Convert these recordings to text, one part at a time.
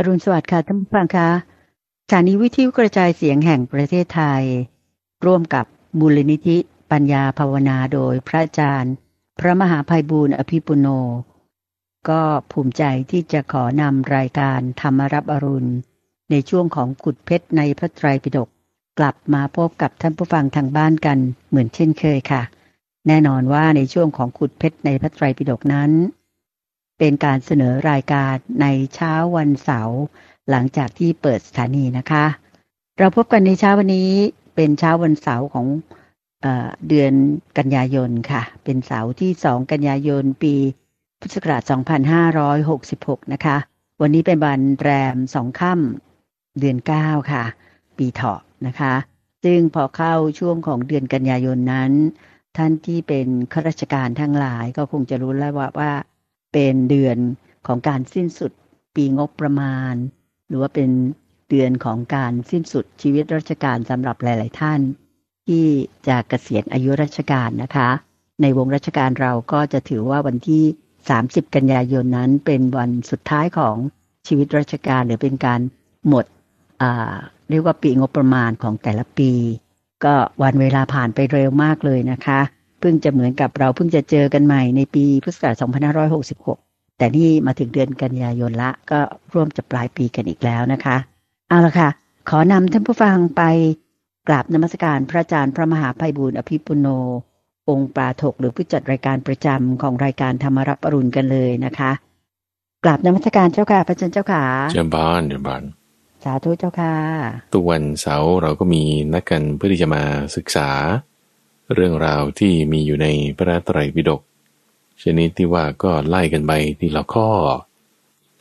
อรุณสวัสดิ์ค่ะท่านผู้ฟังคะสถานีวิทยุกระจายเสียงแห่งประเทศไทย ร่วมกับมูลนิธิปัญญาภาวนาโดยพระอาจารย์ พระมหาภัยบูรณ์อภิปุโน ก็ภูมิใจที่จะขอนำรายการธรรมรับอรุณ ในช่วงของกุดเพชรในพระไตรปิฎกกลับมาพบกับท่านผู้ฟังทางบ้านกันเหมือนเช่นเคยค่ะ แน่นอนว่าในช่วงของขุดเพชรในพระไตรปิฎกนั้น เป็นการเสนอรายการในเช้าวันเสาร์หลังจากที่เปิดสถานีนะคะ เราพบกันในเช้าวันนี้เป็นเช้าวันเสาร์ของเอเดือนกันยายนค่ะ เป็นเสาร์ที่ 2 กันยายนปีพุทธศักราช 2566 นะคะ วันนี้เป็นวันแรมสองค่ำเดือน 9 ค่ะ ปีเถาะนะคะ ซึ่งพอเข้าช่วงของเดือนกันยายนนั้น ท่านที่เป็นข้าราชการทั้งหลายก็คงจะรู้แล้วว่าว่า เป็นเดือนของการสิ้นสุดปีงบประมาณ หรือว่าเป็นเดือนของการสิ้นสุดชีวิตราชการสำหรับหลาย ๆ ท่าน ที่จะเกษียณอายุราชการนะคะ ในวงราชการเราก็จะถือว่าวันที่ 30 กันยายนนั้นเป็นวันสุดท้ายของชีวิตราชการหรือเป็นการหมดเรียกว่าปีงบประมาณของแต่ละปี ก็วันเวลาผ่านไปเร็วมากเลยนะคะ เพิ่งจะเหมือนกับเราเพิ่งจะเจอกันใหม่ในปีพุทธศักราช2566 แต่นี่มาถึงเดือนกันยายนละ ก็ร่วมจะปลายปีกันอีกแล้วนะคะ เอาละค่ะ ขอนำท่านผู้ฟังไปกราบนมัสการพระอาจารย์พระมหาภัยบูร์อภิปุโน องค์ปาถกหรือผู้จัดรายการประจำของรายการธรรมรับอรุณกันเลยนะคะกราบนมัสการเจ้าค่ะพระอาจารย์เจ้าค่ะเจ้าบ้านเจ้าบ้านสาธุเจ้าค่ะ ทุกวันเสาร์เราก็มีนัดกันเพื่อที่จะมาศึกษา เรื่องราวที่มีอยู่ในพระไตรปิฎกชนิดที่ว่าก็ไล่กันไปทีละข้อ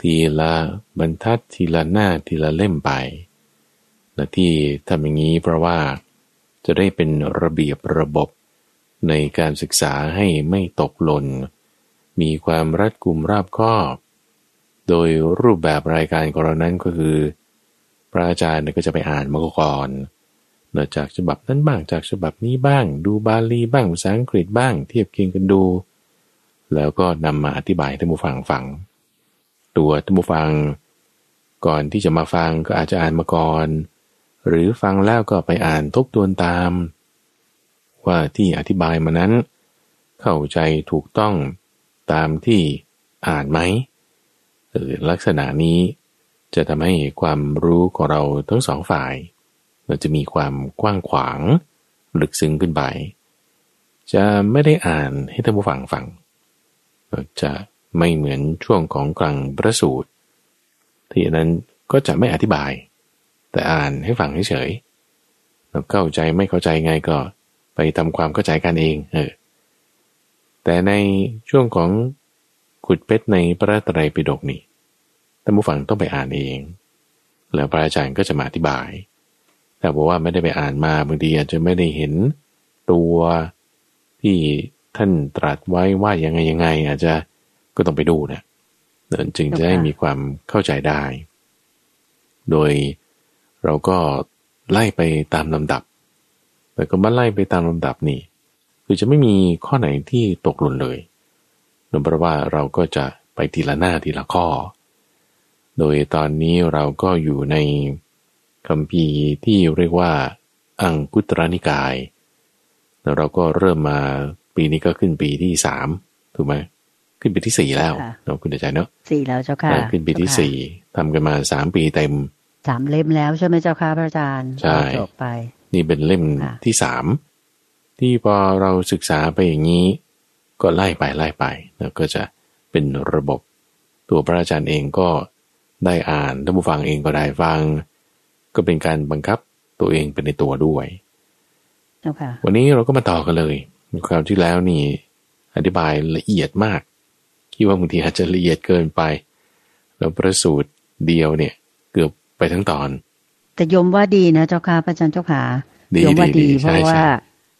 ทีละบรรทัดทีละหน้าทีละเล่มไปและที่ทำอย่างนี้เพราะว่าจะได้เป็นระเบียบระบบในการศึกษาให้ไม่ตกหล่น มีความรัดกุมราบคอบ โดยรูปแบบรายการของเรานั้นก็คือ พระอาจารย์ก็จะไปอ่านมาก่อน เนื่องจากฉบับนั้นบ้างจากฉบับนี้บ้าง ดูบาลีบ้างภาษาอังกฤษบ้าง เทียบเคียงกันดู แล้วก็นำมาอธิบายให้ท่านผู้ฟังฟัง ตัวท่านผู้ฟัง ก่อนที่จะมาฟังก็อาจจะอ่านมาก่อน หรือฟังแล้วก็ไปอ่านทบทวนตาม ว่าที่อธิบายมานั้น เข้าใจถูกต้องตามที่อ่านไหมหรือลักษณะนี้จะทำให้ความรู้ของเราทั้งสองฝ่าย เราจะมีความกว้างขวาง ลึกซึ้งขึ้นไป จะไม่ได้อ่านให้ท่านผู้ฟังฟัง เราจะไม่เหมือนช่วงของกลางพระสูตร ที่นั้นก็จะไม่อธิบาย แต่อ่านให้ฟังเฉยเราเข้าใจไม่เข้าใจไงก็ไปทำความเข้าใจกันเองเออแต่ในช่วงของขุดเพชรในพระไตรปิฎกนี่ท่านผู้ฟังต้องไปอ่านเอง แล้วพระอาจารย์ก็จะมาอธิบาย แต่บอกว่าไม่ได้ไปอ่านมาบางทีอาจจะไม่ได้เห็นตัวที่ท่านตรัสไว้ว่ายังไงยังไง อาจจะก็ต้องไปดูนะเดินจึงจะได้มีความเข้าใจได้ โดยเราก็ไล่ไปตามลำดับ แต่ก็มาไล่ไปตามลำดับนี่คือจะไม่มีข้อไหนที่ตกหล่นเลยนื่องเพราะว่าเราก็จะไปทีละหน้าทีละข้อ โดยตอนนี้เราก็อยู่ใน คำพีร์ที่เรียกว่า อังคุตรนิกาย แล้วเราก็เริ่มมาปีนี้ก็ขึ้นปีที่สามถูกไหมขึ้นปีที่สี่แล้วค่ะเนาะคุณเดชใจเนาะสี่แล้วเจ้าค่ะเออขึ้นปีที่สี่ทำกันมาสามปีเต็มสามเล่มแล้วใช่ไหมเจ้าค่ะพระอาจารย์ใช่จบไป นี่เป็นเล่มค่ะที่สามที่พอเราศึกษาไปอย่างนี้ ก็ไล่ไปไล่ไปแล้วก็จะเป็นระบบ ตัวพระอาจารย์เองก็ได้อ่านท่านผู้ฟังเองก็ได้ฟัง ก็เป็นการบังคับตัวเองเป็นในตัวด้วยเจ้าค่ะวันนี้เราก็มาต่อกันเลยคราวที่แล้วนี่ อธิบายละเอียดมาก คิดว่าบางทีอาจจะละเอียดเกินไป แล้วประสูตรเดียวเนี่ย เกือบไปทั้งตอน แต่โยมว่าดีนะเจ้าค่ะพระอาจารย์เจ้าค่ะดีโยมว่าดีดีดีเพใช่ราะว่าใช่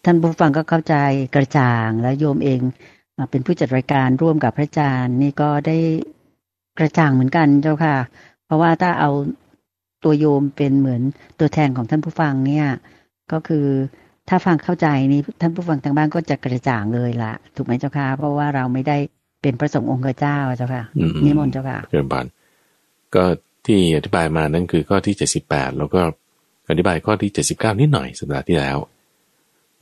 ท่านผู้ฟังก็เข้าใจกระจ่าง แล้วโยมเองมาเป็นผู้จัดรายการร่วมกับพระอาจารย์นี่ก็ได้กระจ่างเหมือนกันเจ้าค่ะ เพราะว่าถ้าเอา ตัวโยมเป็นเหมือนตัวแทนของท่านผู้ฟังเนี่ย ก็คือถ้าฟังเข้าใจนี่ท่านผู้ฟังทางบ้านก็จะกระจ่างเลยละถูกไหมเจ้าค่ะเพราะว่าเราไม่ได้เป็นพระสงฆ์องค์เจ้าเจ้าค่ะอืมนิมนต์เจ้าค่ะเกินบานก็ที่อธิบายมานั้นคือข้อที่78แล้วก็อธิบายข้อที่79นิดหน่อยสัปดาห์ที่แล้ว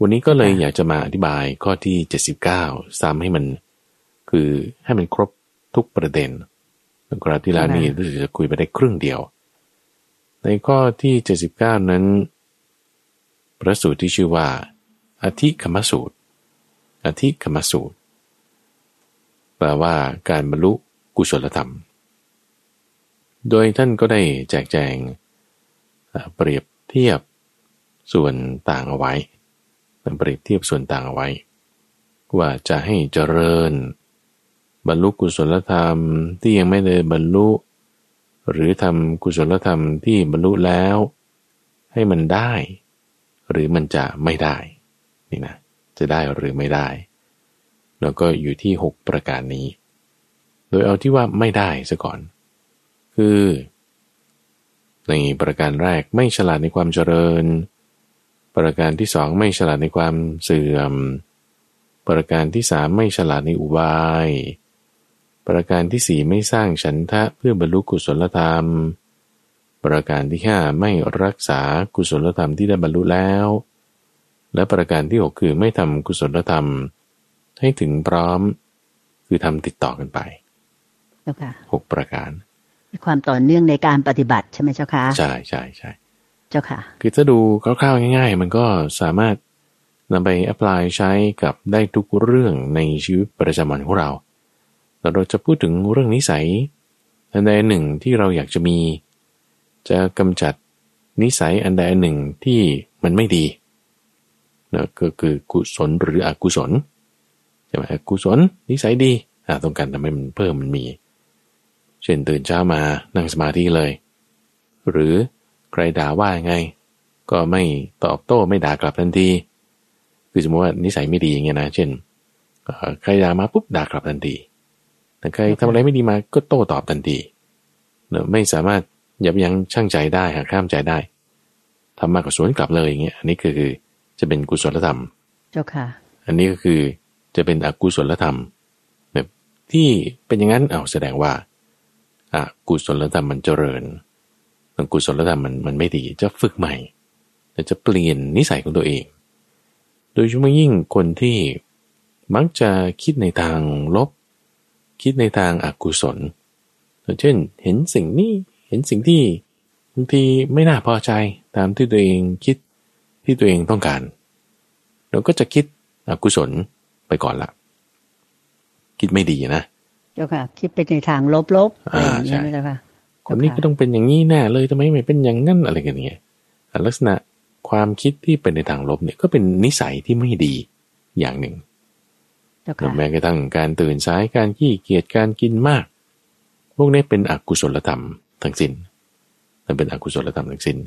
วันนี้ก็เลยอยากจะมาอธิบายข้อที่79ซ้ำให้มัน คือให้มันครบทุกประเด็นคราวที่แล้วนี่รู้สึกจะคุยไปได้ครึ่งเดียว ในข้อที่ 79 นั้น พระสูตรที่ชื่อว่าอธิคมสูตร อธิคมสูตร แปลว่าการบรรลุกุศลธรรม โดยท่านก็ได้แจกแจง เปรียบเทียบส่วนต่างเอาไว้เปรียบเทียบส่วนต่างเอาไว้ ว่าจะให้เจริญ บรรลุกุศลธรรมที่ยังไม่ได้บรรลุ หรือทำกุศลธรรมที่บรรลุแล้ว ให้มันได้ หรือมันจะไม่ได้นี่นะจะได้หรือไม่ได้ แล้วก็อยู่ที่ 6 ประการนี้ โดยเอาที่ว่าไม่ได้ซะก่อน คือ ในประการแรกไม่ฉลาดในความเจริญ ประการที่สองไม่ฉลาดในความเสื่อม ประการที่สามไม่ฉลาดในอุบาย ประการที่สี่ไม่สร้างฉันทะเพื่อบรรลุกุศลธรรม ประการที่ห้าไม่รักษากุศลธรรมที่ได้บรรลุแล้ว และประการที่หกคือไม่ทำกุศลธรรม ให้ถึงพร้อม คือทำติดต่อกันไปหกประการ ความต่อเนื่องในการปฏิบัติใช่ไหมเจ้าค่ะใช่ใช่ใช่เจ้าค่ะ คือถ้าดูคร่าวๆง่าย ๆ มันก็สามารถนำไปแอพพลายใช้กับได้ทุกเรื่องในชีวิตประจำวันของเรา แต่เราจะพูดถึงเรื่องนิสัยอันใดหนึ่งที่เราอยากจะมี จะกำจัดนิสัยอันใดหนึ่งที่มันไม่ดีนะก็คือกุศลหรืออกุศลใช่ไหมกุศลนิสัยดีอ่าต้องการทำให้มันเพิ่มมันมี เช่นตื่นเช้ามานั่งสมาธิเลย หรือใครด่าว่าไง ก็ไม่ตอบโต้ไม่ด่ากลับทันทีคือสมมติว่านิสัยไม่ดีอย่างเงี้ยนะ เช่นใครด่ามาปุ๊บด่ากลับทันที ใครทำอะไรไม่ดีมาก็โต้ตอบทันทีเนอะไม่สามารถยับยั้งชั่งใจได้หากข้ามใจได้ทำมากกว่าสวนกลับเลยอย่างเงี้ยอันนี้คือจะเป็นกุศลธรรม เจ้าค่ะ อันนี้ก็คือจะเป็นอกุศลธรรม แบบที่เป็นอย่างนั้นเอาแสดงว่าอากุศลธรรมมันเจริญกุศลธรรมมันมันไม่ดีจะฝึกใหม่จะเปลี่ยนนิสัยของตัวเอง โดยเฉพาะยิ่งคนที่มักจะคิดในทางลบ คิดในทางอากุศลเช่น เห็นสิ่งนี้เห็นสิ่งที่บางทีไม่น่าพอใจตามที่ตัวเองคิดที่ตัวเองต้องการ เราก็จะคิดอกุศลไปก่อนละคิดไม่ดีนะเจ้าค่ะ คิดไปในทางลบๆอ่าใช่เจ้าค่ะคนนี้ก็ต้องเป็นอย่างนี้แน่เลยทำไมไม่เป็นอย่างนั้นอะไรกันเงี้ยลักษณะความคิดที่เป็นในทางลบเนี่ยก็เป็นนิสัยที่ไม่ดีอย่างหนึ่ง แม้กระทั่งการตื่นสายการขี้เกียจการกินมาก พวกนี้เป็นอกุศลธรรมทั้งสิน้นมันเป็นอกุศลธรรมทั้งสิน้น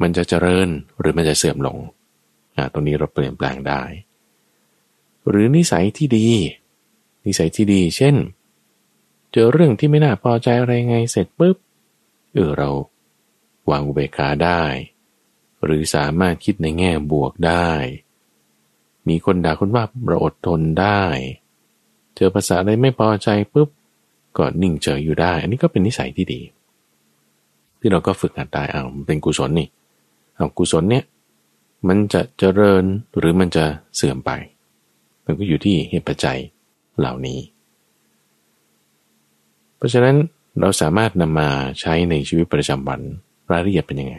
มันจะเจริญหรือมันจะเสื่อมลงอ่าตรงนี้เราเปลี่ยนแปลงได้ หรือนิสัยที่ดี นิสัยที่ดี เช่น เจอเรื่องที่ไม่น่าพอใจอะไรไงเสร็จปุ๊บเออเราวางอุเบกขาได้ หรือสามารถคิดในแง่บวกได้ มีคนด่าคนว่าเราอดทนได้ เจอภาษาอะไรไม่พอใจปุ๊บก็นิ่งเฉยอยู่ได้ อันนี้ก็เป็นนิสัยที่ดี ที่เราก็ฝึกหัดได้เอาเป็นกุศลนี่เอากุศลเนี่ยมันจะเจริญหรือมันจะเสื่อมไป มันก็อยู่ที่เหตุปัจจัยเหล่านี้ เพราะฉะนั้นเราสามารถนำมาใช้ในชีวิตประจำวันรายละเอียดเป็นยังไง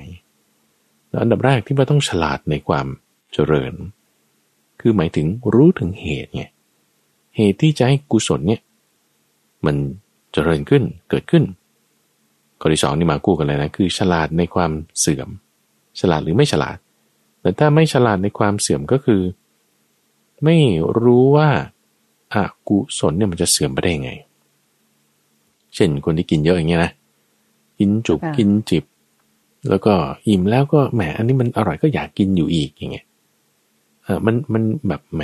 อันดับแรกที่ว่าต้องฉลาดในความเจริญ คือหมายถึงรู้ถึงเหตุไงเหตุที่จะให้กุศลเนี่ย มันเจริญขึ้นเกิดขึ้นข้อที่สองนี่มาคู่กันเลยนะคือ ฉลาดในความเสื่อม ฉลาดหรือไม่ฉลาด แต่ถ้าไม่ฉลาดในความเสื่อมก็คือ ไม่รู้ว่าอากุศลเนี่ยมันจะเสื่อมไปได้ยังไง เช่นคนที่กินเยอะอย่างเงี้ยนะกินจุกกินจิบ แล้วก็อิ่มแล้วก็แหมอันนี้มันอร่อยก็อยากกินอยู่อีกอย่างเงี้ย เออมันมันแบบแหม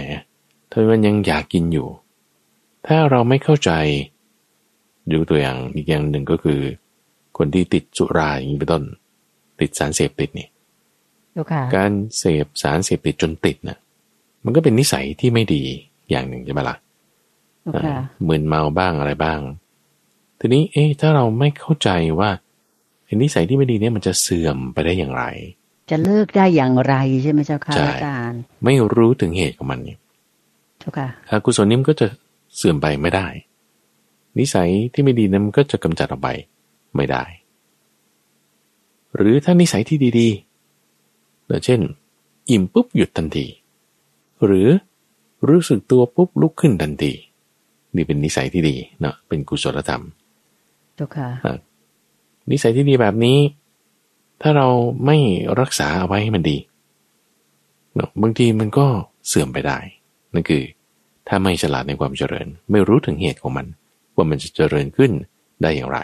ทำไมมันยังอยากกินอยู่ ถ้าเราไม่เข้าใจดูตัวอย่างอีกอย่างหนึ่งก็คือ คนที่ติดสุราอย่างนี้เป็นต้น ติดสารเสพติดนี่การเสพสารเสพติดจนติดนะ่ะมันก็เป็นนิสัยที่ไม่ดีอย่างหนึ่งใช่ไหมละ่ะมึนเมาบ้างอะไรบ้าง ทีนี้เอ๊ะถ้าเราไม่เข้าใจว่าไอ้นิสัยที่ไม่ดีเนี่ยมันจะเสื่อมไปได้อย่างไร จะเลิกได้อย่างไรใช่ไหมเจ้าค่ะใช่อาจารย์ ไม่รู้ถึงเหตุของมันเนี่ยเจ้าค่ะอกุศลนี่มันก็จะเสื่อมไปไม่ได้ นิสัยที่ไม่ดีนั้นมันก็จะกำจัดออกไปไม่ได้ หรือถ้านิสัยที่ดีๆเช่น อิ่มปุ๊บหยุดทันที หรือรู้สึกตัวปุ๊บลุกขึ้นทันที นี่เป็นนิสัยที่ดีเนาะเป็นกุศลธรรมเจ้าค่ะนิสัยที่ดีแบบนี้ ถ้าเราไม่รักษาเอาไว้ให้มันดีเนาะบางทีมันก็เสื่อมไปได้ นั่นคือ ถ้าไม่ฉลาดในความเจริญ ไม่รู้ถึงเหตุของมัน ว่ามันจะเจริญขึ้นได้อย่างไร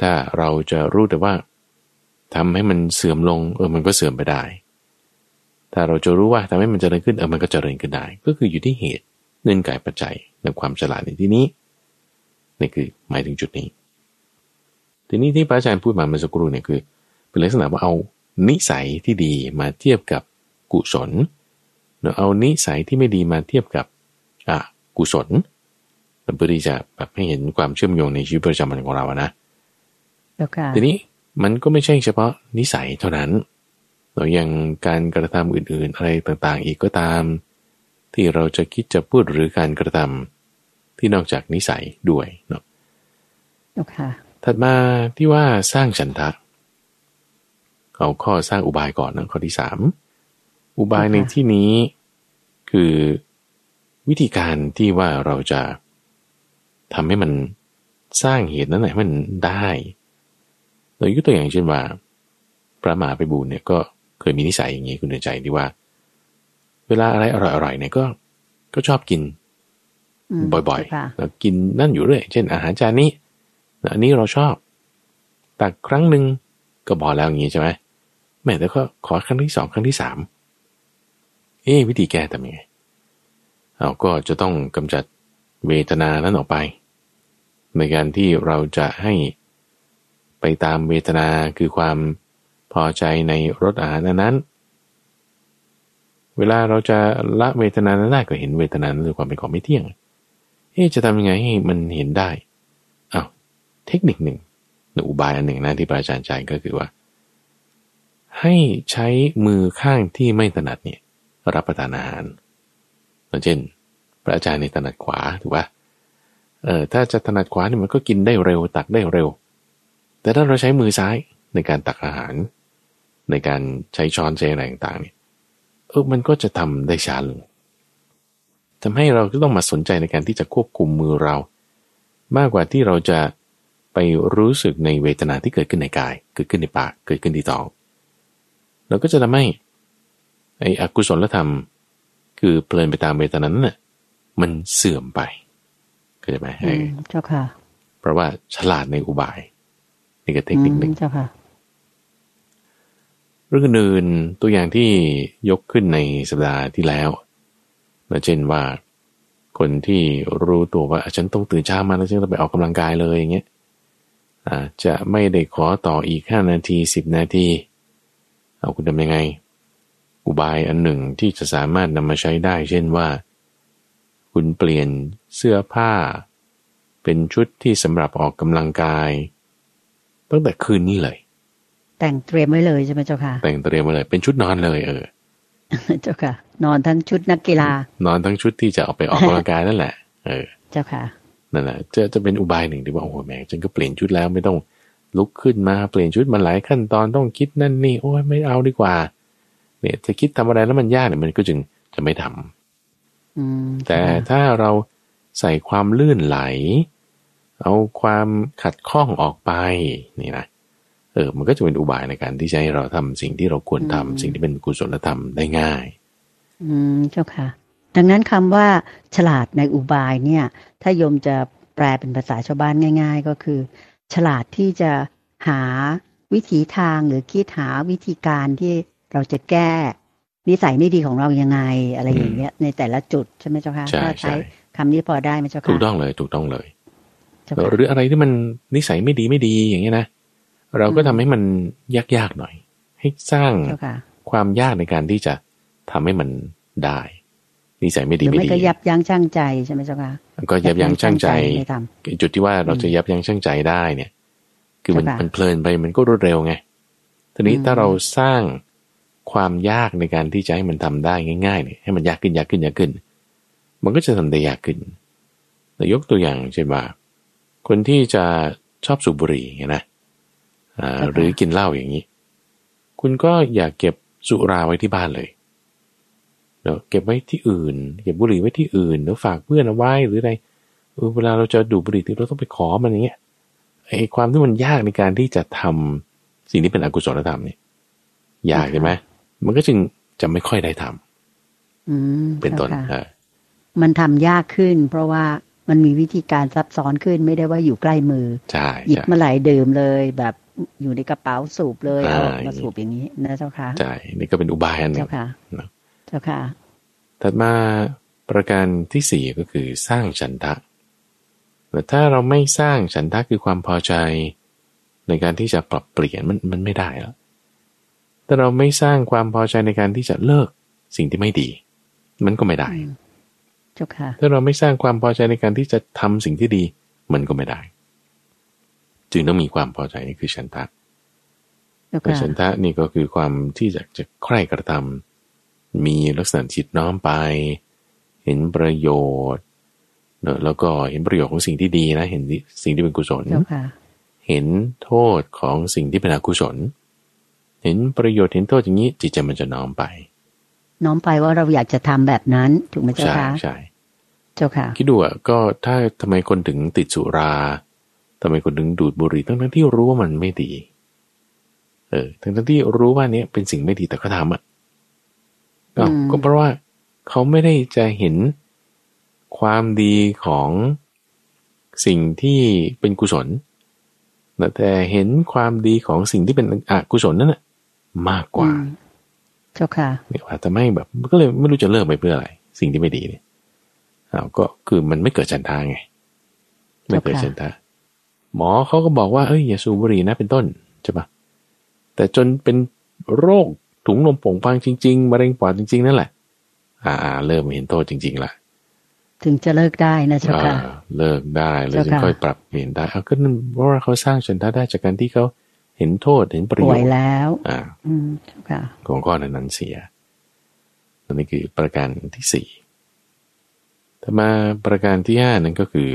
ถ้าเราจะรู้แต่ว่าทำให้มันเสื่อมลง เออมันก็เสื่อมไปได้ ถ้าเราจะรู้ว่าทำให้มันเจริญขึ้นเออมันก็เจริญขึ้นได้ ก็คืออยู่ที่เหตุเงื่อนไขปัจจัยในความฉลาดในที่นี้นี่คือหมายถึงจุดนี้ ทีนี้ที่พระอาจารย์พูดมาเมื่อสักครู่เนี่ยคือ เป็นลักษณะว่าเอานิสัยที่ดีมาเทียบกับกุศลเนาะเอานิสัยที่ไม่ดีมาเทียบกับอะกุศลเพื่อที่จะแบบให้เห็นความเชื่อมโยงในชีวิตประจำวันของเราอะนะเจ้าค่ะทีนี้มันก็ไม่ใช่เฉพาะนิสัยเท่านั้น เรายังการกระทำอื่นๆ อะไรต่างๆ อีกก็ตาม ที่เราจะคิดจะพูดหรือการกระทำที่นอกจากนิสัยด้วยเนาะเจ้าค่ะ ถัดมาที่ว่าสร้างฉันทะเอาข้อสร้างอุบายก่อนนะข้อที่สามอุบายในที่นี้คือวิธีการที่ว่าเราจะทำให้มันสร้างเหตุนั้นให้มันได้เรายกตัวอย่างเช่นว่า พระมหาไปบูลย์เนี่ยก็เคยมีนิสัยอย่างนี้คุณเดินใจที่ว่า เวลาอะไรอร่อยๆเนี่ยก็ก็ชอบกินมบ่อยเจ้าค่ะๆแล้วกินนั่นอยู่เรื่อย เช่นอาหารจานนี้ อันนี้เราชอบ ตักครั้งหนึ่งก็พอแล้วอย่างนี้ใช่ไหมแม่แต่ก็ขอครั้งที่สองครั้งที่สามเอ๊วิธีแก้ทำยังไงเราก็จะต้องกำจัดเวทนานั้นออกไป ในการที่เราจะให้ไปตามเวทนาคือความพอใจในรสอาหารอันนั้น เวลาเราจะละเวทนานั้นได้ก็เห็นเวทนานั้นด้วยความเป็นของไม่เที่ยงเอ๊จะทำยังไงให้มันเห็นได้ เทคนิคหนึ่งอุบายอันหนึ่งนะที่พระอาจารย์ใจก็คือว่า ให้ใช้มือข้างที่ไม่ถนัดเนี่ยรับประทานอาหารเช่น พระอาจารย์ในถนัดขวาถูกปะเออถ้าจะถนัดขวาเนี่ยมันก็กินได้เร็วตักได้เร็ว แต่ถ้าเราใช้มือซ้ายในการตักอาหาร ในการใช้ช้อนใช้อะไรต่างๆเนี่ยเออมันก็จะทำได้ช้าลงทำให้เราก็ต้องมาสนใจในการที่จะควบคุมมือเรา มากกว่าที่เราจะ ไปรู้สึกในเวทนาที่เกิดขึ้นในกาย เกิดขึ้นในปาก เกิดขึ้นที่ท้องเราก็จะทำให้ไอ้อกุศลธรรม คือเพลินไปตามเวทนานั้นน่ะมันเสื่อมไปเข้าใจไหมอืมเจ้าค่ะ เพราะว่าฉลาดในอุบายนี่ก็เทคนิคหนึ่งอืมเจ้าค่ะเรื่องอื่นๆตัวอย่างที่ยกขึ้นในสัปดาห์ที่แล้วเช่นว่า คนที่รู้ตัวว่าฉันต้องตื่นเช้ามาแล้วฉันต้องไปออกกำลังกายเลยอย่างเงี้ย อาจจะไม่ได้ขอต่ออีกห้านาทีสิบนาที เอาคุณทำยังไง อุบายอันหนึ่งที่จะสามารถนำมาใช้ได้ เช่นว่า คุณเปลี่ยนเสื้อผ้า เป็นชุดที่สำหรับออกกำลังกาย ตั้งแต่คืนนี้เลย แต่งเตรียมไว้เลยใช่ไหมเจ้าค่ะ แต่งเตรียมมาเลย เป็นชุดนอนเลยเออ เจ้าค่ะ นอนทั้งชุดนักกีฬา นอนทั้งชุดที่จะออกไปออกกำลังกายนั่นแหละ เออ เจ้าค่ะ นั่นแหละจะจะเป็นอุบายหนึ่งที่ว่าโอ้โหแม่งฉันก็เปลี่ยนชุดแล้วไม่ต้องลุกขึ้นมาเปลี่ยนชุดมาหลายขั้นตอนต้องคิดนั่นนี่โอ้ยไม่เอาดีกว่า เนี่ยจะคิดทำอะไรแล้วมันยากเนี่ยมันก็จึงจะไม่ทำอืมแต่เจ้าค่ะถ้าเราใส่ความลื่นไหล เอาความขัดข้องออกไปนี่นะเออ มันก็จะเป็นอุบายในการที่จะให้เราทำสิ่งที่เราควรทำสิ่งที่เป็นกุศลธรรมได้ง่าย อืมเจ้าค่ะ ดังนั้นคำว่าฉลาดในอุบายเนี่ยถ้าโยมจะแปลเป็นภาษาชาวบ้านง่าย ๆ ก็คือ ฉลาดที่จะหาวิถีทางหรือคิดหาวิธีการที่เราจะแก้ นิสัยไม่ดีของเรายังไงอะไรอย่างเงี้ย ในแต่ละจุดใช่ไหมเจ้าค่ะใช่ถ้าใช่คำนี้พอได้ไหมเจ้าค่ะถูกต้องเลยถูกต้องเลยเจ้าค่ะหรืออะไรที่มันนิสัยไม่ดีไม่ดีอย่างเงี้ยนะเราก็อืมทำให้มันยากๆหน่อย ให้สร้างเจ้าค่ะความยากในการที่จะทำให้มันได้ นิสัยไม่หดีรือไม่ไม่ดีก็ยับยั้งชั่งใจใช่ไหมเจ้าค่ะก็ยับยั้งชั่งใจไม่ทจุดที่ว่าเราจะยับยั้งชั่งใจได้เนี่ย คือมันใช่ปะมันเพลินไปมันก็รวดเร็วไงทีนี้อืมถ้าเราสร้างความยากในการที่จะให้มันทำได้ง่ายๆเนี่ยให้มันยากขึ้นยากขึ้นยากขึ้น มันก็จะทำได้ยากขึ้นแต่ยกตัวอย่างเช่นว่า คนที่จะชอบสูบบุหรี่เงี้ยนะอ่าหรือกินเหล้าอย่างนี้ คุณก็อย่าเก็บสุราไว้ที่บ้านเลย เดี๋ยวเก็บไว้ที่อื่น เก็บบุหรี่ไว้ที่อื่นเดี๋ยวฝากเพื่อนเอาไว้หรืออะไรเออเวลาเราจะดูดบุหรี่เราต้องไปขอมันอย่างเงี้ยไอ้ความที่มันยากในการที่จะทำสิ่งที่เป็นอกุศลธรรมเนี่ยยากใช่ไหมมันก็จึงจะไม่ค่อยได้ทำอืมเป็นต้นจ้าค่ะเออมันทำยากขึ้น เพราะว่ามันมีวิธีการซับซ้อนขึ้นไม่ได้ว่าอยู่ใกล้มือใช่หยิบใช่เมื่อไหร่ดื่มเลย แบบอยู่ในกระเป๋าสูบเลยอ่าเอาออกมาสูบอย่างนี้นะเจ้าค่ะใช่นี่ก็เป็นอุบายอันหนึ่เจ้างค่ะนะ เจ้าค่ะ ถัดมาประการที่สี่ก็คือสร้างฉันทะแต่ถ้าเราไม่สร้างฉันทะคือความพอใจ ในการที่จะปรับเปลี่ยนมันมันไม่ได้แล้วถ้าเราไม่สร้างความพอใจในการที่จะเลิกสิ่งที่ไม่ดี มันก็ไม่ได้อืมเจ้าค่ะถ้าเราไม่สร้างความพอใจในการที่จะทำสิ่งที่ดี มันก็ไม่ได้ จึงต้องมีความพอใจนี่คือฉันทะเจ้าแต่ค่ะฉันทะนี่ก็คือความที่จะจะใคร่กระทำ มีลักษณะจิตน้อมไป เห็นประโยชน์เนอะแล้วก็เห็นประโยชน์ของสิ่งที่ดีนะ เห็นสิ่งที่เป็นกุศลเจ้าค่ะเห็นโทษของสิ่งที่เป็นอกุศล เห็นประโยชน์เห็นโทษอย่างนี้ จิตใจมันจะน้อมไป น้อมไปว่าเราอยากจะทำแบบนั้นถูกไหมเจ้าใช่ค่ะใช่เจ้าค่ะคิดดูอะก็ถ้าทำไมคนถึงติดสุราทำไมคนถึงดูดบุหรี่ทั้งทั้งๆที่รู้ว่ามันไม่ดี เออ ทั้งทั้งๆที่รู้ว่าเนี้ยเป็นสิ่งไม่ดีแต่ก็ทำอะ อ้าวอืมก็เพราะว่าเขาไม่ได้จะเห็นความดีของสิ่งที่เป็นกุศล แต่เห็นความดีของสิ่งที่เป็นอกุศลนั่นแหละมากกว่าอืมเจ้าค่ะเนี่ยว่าทำให้แบบ ก็เลยไม่รู้จะเลิกไปเพื่ออะไร สิ่งที่ไม่ดีเนี่ยอ้าวก็คือมันไม่เกิดฉันทาไง ไม่เกิดฉันทาหมอเขาก็บอกว่าเอ้ยอย่าสูบบุหรี่นะเป็นต้นใช่ปะแต่จนเป็นโรค ถุงลมโป่งพางจริงๆมะเร็งปอดจริง ๆ นั่นแหละ อ่าอ่าเริ่มเห็นโทษจริงๆละถึงจะเลิกได้นะเจ้าค่ะอ่าเลิกได้เลยเจ้าถึงค่ะค่อยปรับเปลี่ยนได้เอาก็นั่นเพราะว่าเขาสร้างฉันทาได้จากการที่เขาเห็นโทษเห็นประโยป่วชยน์แล้ว อ่า อืมเจ้าค่ะของก้อนนั้นเสียอันนี้คือประการที่สี่ถ้ามาประการที่ห้านั้นก็คือ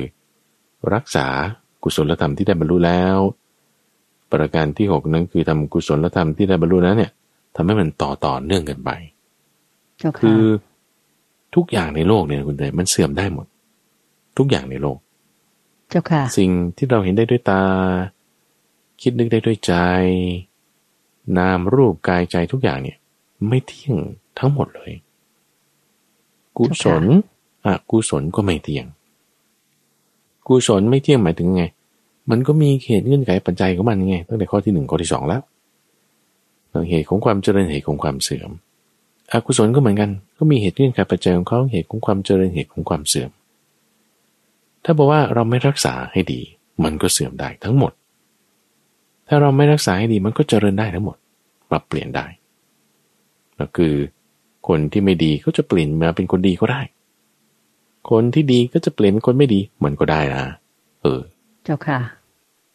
รักษากุศลธรรมที่ได้บรรลุแล้ว ประการที่หกนั้นคือทำกุศลธรรมที่ได้บรรลุแล้วเนี่ย ทำให้มันต่อต่อเนื่องกันไปเจ้าคืค่ะอทุกอย่างในโลกเนี่ยคุณเตยมันเสื่อมได้หมด ทุกอย่างในโลก เจ้าค่ะ สิ่งที่เราเห็นได้ด้วยตา คิดนึกได้ด้วยใจ นามรูปกายใจทุกอย่างเนี่ย ไม่เที่ยงทั้งหมดเลย กุศลอกุศลก็ไม่เที่ยง กุศลไม่เที่ยงหมายถึงไง มันก็มีเหตุเงื่อนไขปัจจัยของมันไงตั้งแต่ข้อที่หนึ่งข้อที่สองแล้ว เหตุของความเจริญเหตุของความเสื่อม อกุศลก็เหมือนกัน ก็มีเหตุเงื่อนไขปัจจัยของเขาเหตุของความเจริญเหตุของความเสื่อม ถ้าบอกว่าเราไม่รักษาให้ดี มันก็เสื่อมได้ทั้งหมด ถ้าเราไม่รักษาให้ดีมันก็เจริญได้ทั้งหมด ปรับเปลี่ยนได้ก็คือ คนที่ไม่ดีก็จะเปลี่ยนมาเป็นคนดีก็ได้ คนที่ดีก็จะเปลี่ยนเป็นคนไม่ดีมันก็ได้นะ เออ เจ้าค่ะ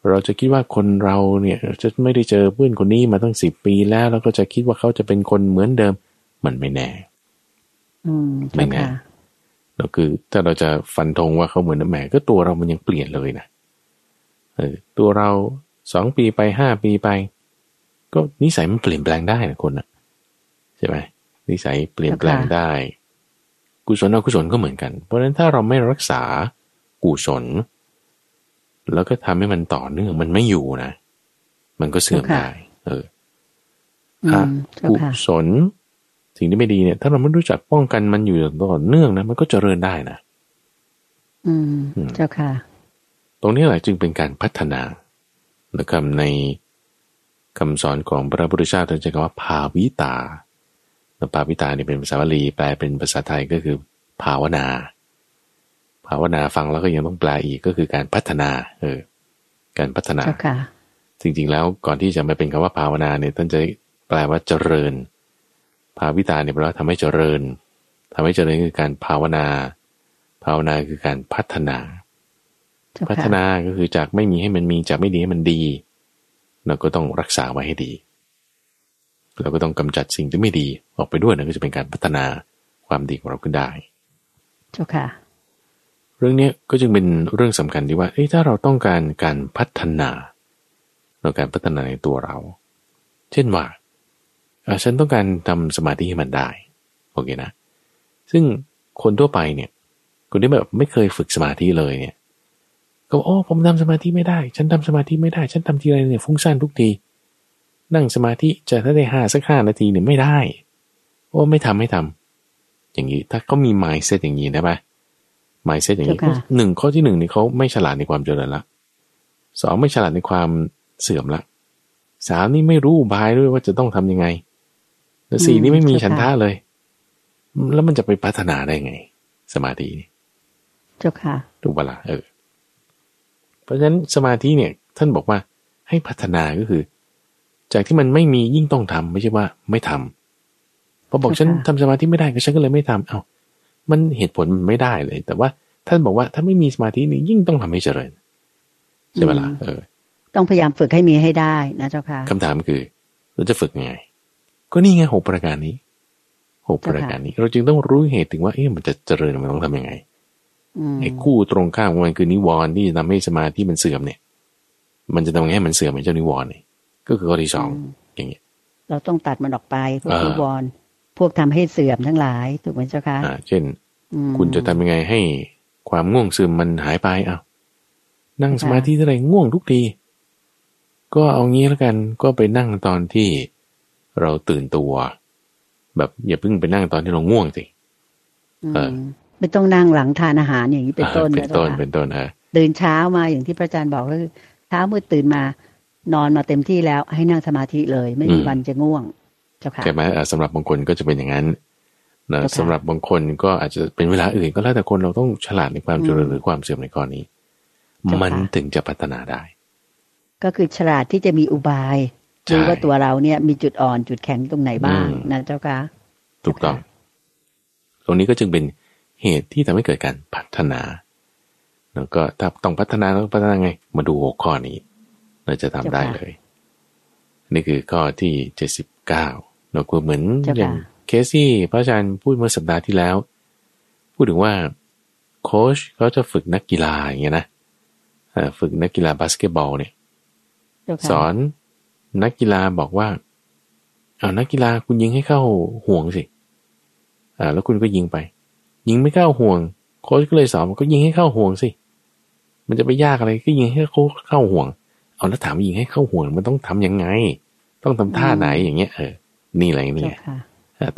เราจะคิดว่าคนเราเนี่ยจะไม่ได้เจอเพื่อนคนนี้มาตั้งสิบปีแล้ว แล้วก็จะคิดว่าเขาจะเป็นคนเหมือนเดิม มันไม่แน่อืมไม่เจ้าแน่ค่ะเราคือ ถ้าเราจะฟันธงว่าเขาเหมือนแหมก็ตัวเรามันยังเปลี่ยนเลยนะเออตัวเราสองปีไปห้าปีไป ก็นิสัยมันเปลี่ยนแปลงได้นะคนอะใช่ไหมนิสัยเปลี่ยนแปลงได้ กุศลอกุศลก็เหมือนกัน เพราะฉะนั้นถ้าเราไม่รักษากุศล แล้วก็ทำให้มันต่อเนื่องมันไม่อยู่นะ มันก็เสื่อมได้ เอออือะมเจ้ากุค่ะศลสิ่งที่ไม่ดีเนี่ย ถ้าเราไม่รู้จักป้องกันมันอยู่อย่างต่อเนื่องนะมันก็เจริญได้นะอืมอืมเจ้าค่ะ ตรงนี้แหละจึงเป็นการพัฒนานะครับในคำสอนของพระพุทธเจ้าท่านใช้คำว่าภาวิตาแล้วภาวิตานี่เป็นภาษาบาลีแปลเป็นภาษาไทยก็คือ ภาวนา ภาวนาฟังแล้วก็ยังต้องแปลอีกก็คือการพัฒนา เออ การพัฒนาเจ้าค่ะจริงๆแล้วก่อนที่จะมาเป็นคำว่าภาวนาเนี่ยท่านจะแปลว่าเจริญ ภาวิตาเนี่ยแปลว่าทำให้เจริญทำให้เจริญคือการภาวนา ภาวนาคือการพัฒนาเจ้าพัฒค่ะนาก็คือจากไม่มีให้มันมีจากไม่ดีให้มันดี เราก็ต้องรักษาไว้ให้ดี เราก็ต้องกำจัดสิ่งที่ไม่ดีออกไปด้วยนั่นก็จะเป็นการพัฒนาความดีของเราขึ้นได้ เจ้าค่ะ เรื่องนี้ก็จึงเป็นเรื่องสำคัญที่ว่าถ้าเราต้องการการพัฒนาเราการพัฒนาในตัวเรา เช่นว่าฉันต้องการทำสมาธิให้มันได้โอเคนะ ซึ่งคนทั่วไปเนี่ยคนที่แบบไม่เคยฝึกสมาธิเลยเนี่ยก็โอ้ผมทำสมาธิไม่ได้ ฉันทำสมาธิไม่ได้ ฉันทำทีไรเนี่ยฟุ้งซ่านทุกที นั่งสมาธิจะถ้าได้ห้าสักห้านาทีเนี่ยไม่ได้ โอ้ไม่ทำไม่ทำอย่างนี้ถ้าเขามีไมซ์เซตอย่างนี้ได้ไหมไมซ์เซตอย่างนี้หนึ่งข้อที่หนึ่งนี่เขาไม่ฉลาดในความเจริญละสองไม่ฉลาดในความเสื่อมละสามนี่ไม่รู้บายด้วยว่าจะต้องทํำยังไง แล้วสี่นี่ไม่มีฉันท่าเลย แล้วมันจะไปพัฒนาได้ไง สมาธิเจ้าค่ะถูกปะละ่ะเออ เพราะฉะนั้นสมาธิเนี่ย ท่านบอกว่าให้พัฒนาก็คือ จากที่มันไม่มียิ่งต้องทำไม่ใช่ว่าไม่ทำพอบอกฉันทำสมาธิไม่ได้ก็ฉันก็เลยไม่ทำเอา้า มันเหตุผลมันไม่ได้เลย แต่ว่าท่านบอกว่าถ้าไม่มีสมาธินี่ยิ่งต้องทำให้เจริญใช่ไหมล่ะเออ ต้องพยายามฝึกให้มีให้ได้นะเจ้าค่ะคำถามคือ เราจะฝึกยังไง ก็นี่ไงหกประการนี้หกประการนี้ เราจึงต้องรู้เหตุถึงว่าเอ๊ะมันจะเจริญมันต้องทํำยังไงไอ้คู่ตรงข้ามมันคือนิวรณ์ที่จะทำให้สมาธิมันเสื่อมเนี่ย มันจะทำไงให้มันเสื่อมไอ้เจ้านิวรณ์เนี่ยก็คือข้อที่สองอย่างเงี้ยเราต้องตัดมันออกไปพวกนิวรณ์ พวกทำให้เสื่อมทั้งหลาย ถูกไหมเจ้าคะอ่าเช่น คุณจะทำยังไงให้ความง่วงซึมมันหายไปอ้าวนั่งสมาธิเท่าไรง่วงทุกที ก็เอางี้แล้วกันก็ไปนั่งตอนที่เราตื่นตัว แบบอย่าเพิ่งไปนั่งตอนที่เราง่วงสิเออไม่ต้องนั่งหลังทานอาหารอย่างนี้เป็นต้นเป็นต้นเป็นต้นฮะตื่นเช้ามาอย่างที่พระอาจารย์บอกก็คือเช้ามืดตื่นมานอนมาเต็มที่แล้วให้นั่งสมาธิเลย ไม่มีวันจะง่วงเจ้าค่ะ ใช่ไหมสำหรับบางคนก็จะเป็นอย่างนั้นนะสำหรับบางคนก็อาจจะเป็นเวลาอื่นก็แล้วแต่คนเราต้องฉลาดในความเจริญหรือความเสื่อมในข้อนี้ มันถึงจะพัฒนาได้ ก็คือฉลาดที่จะมีอุบายรู้ว่าตัวเราเนี่ยมีจุดอ่อนจุดแข็งตรงไหนบ้างนะเจ้าค่ะถูกต้อง ตรงนี้ก็จึงเป็นเหตุที่ทำให้เกิดการพัฒนา แล้วก็ถ้าต้องพัฒนาต้องพัฒนาไง มาดูหัวข้อนี้ เราจะทำได้เลย นี่คือข้อที่เจ็ดสิบเก้า เราก็เหมือนอย่างเคสที่พระอาจารย์พูดเมื่อสัปดาห์ที่แล้ว พูดถึงว่าโค้ชเขาจะฝึกนักกีฬาอย่างเงี้ยนะฝึกนักกีฬาบาสเกตบอลเนี่ยสอนนักกีฬาบอกว่า เอานักกีฬาคุณยิงให้เข้าห่วงสิอ่าแล้วคุณก็ยิงไป ยิงไม่เข้าห่วง โค้ชก็เลยสอนก็ยิงให้เข้าห่วงสิ มันจะไปยากอะไรก็ยิงให้เขาเข้าห่วง เอาแล้วถามยิงให้เข้าห่วงมันต้องทํำยังไง ต้องทำท่าไหนอย่างเงี้ยเออ นี่อะไรนี่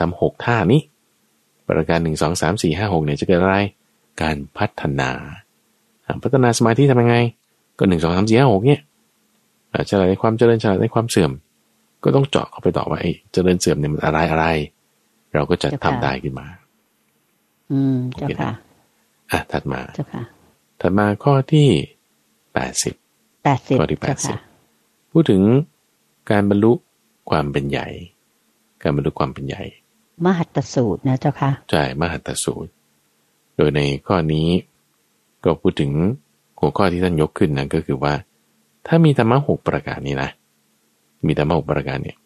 ทำหกท่านี้ ประการหนึ่งสองสามสี่ห้าหกเนี่ยจะเกิดอะไร การพัฒนา พัฒนาสมาธิทำยังไง ก็หนึ่งสองสามสี่ห้าหกเนี่ยฉลาดในความเจริญฉลาดในความเสื่อม ก็ต้องเจาะเข้าไปต่อว่าไอ้เจริญเสื่อมเนี่ยมันอะไรอะไร เราก็จะทำได้ขึ้นมา อืมเจ้าค่ะอะถัดมาเจ้าค่ะถัดมาข้อที่แปดสิบแปดสิบข้อที่แปดสิบพูดถึงการบรรลุความเป็นใหญ่ การบรรลุความเป็นใหญ่ มหัตสูตรนะเจ้าค่ะใช่มหัตสูตร โดยในข้อนี้ ก็พูดถึงหัวข้อที่ท่านยกขึ้นนะก็คือว่า ถ้ามีธรรมะหกประการนี้นะ มีธรรมะหกประการเนี่ย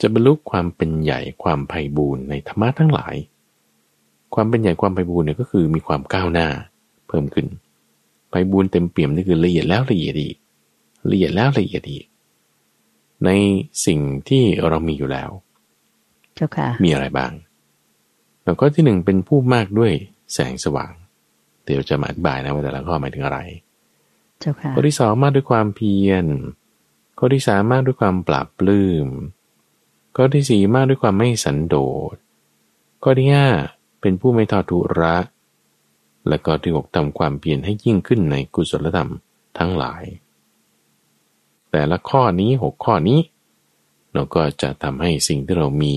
จะบรรลุความเป็นใหญ่ความไพ่บูรณ์ในธรรมะทั้งหลาย ความเป็นใหญ่ความไพ่บูรณ์เนี่ยก็คือมีความก้าวหน้าเพิ่มขึ้นไพ่บูรณ์เต็มเปี่ยมนี่คือละเอียดแล้วละเอียดอีกละเอียดแล้วละเอียดอีกในสิ่งที่เรามีอยู่แล้ว เจ้าค่ะ มีอะไรบ้างแล้วก็ที่หนึ่งเป็นผู้มากด้วยแสงสว่าง เดี๋ยวจะมาอธิบายนะว่าแต่ละข้อหมายถึงอะไรข้อที่สองมากด้วยความเพียร ข้อที่สามมากด้วยความปราบปลื้ม ข้อที่สี่มากด้วยความไม่สันโดษ ข้อที่ห้าเป็นผู้ไม่ทอดทุระ และก็ที่หกทำความเพียรให้ยิ่งขึ้นในกุศลธรรมทั้งหลาย แต่ละข้อนี้หกข้อนี้ เราก็จะทำให้สิ่งที่เรามี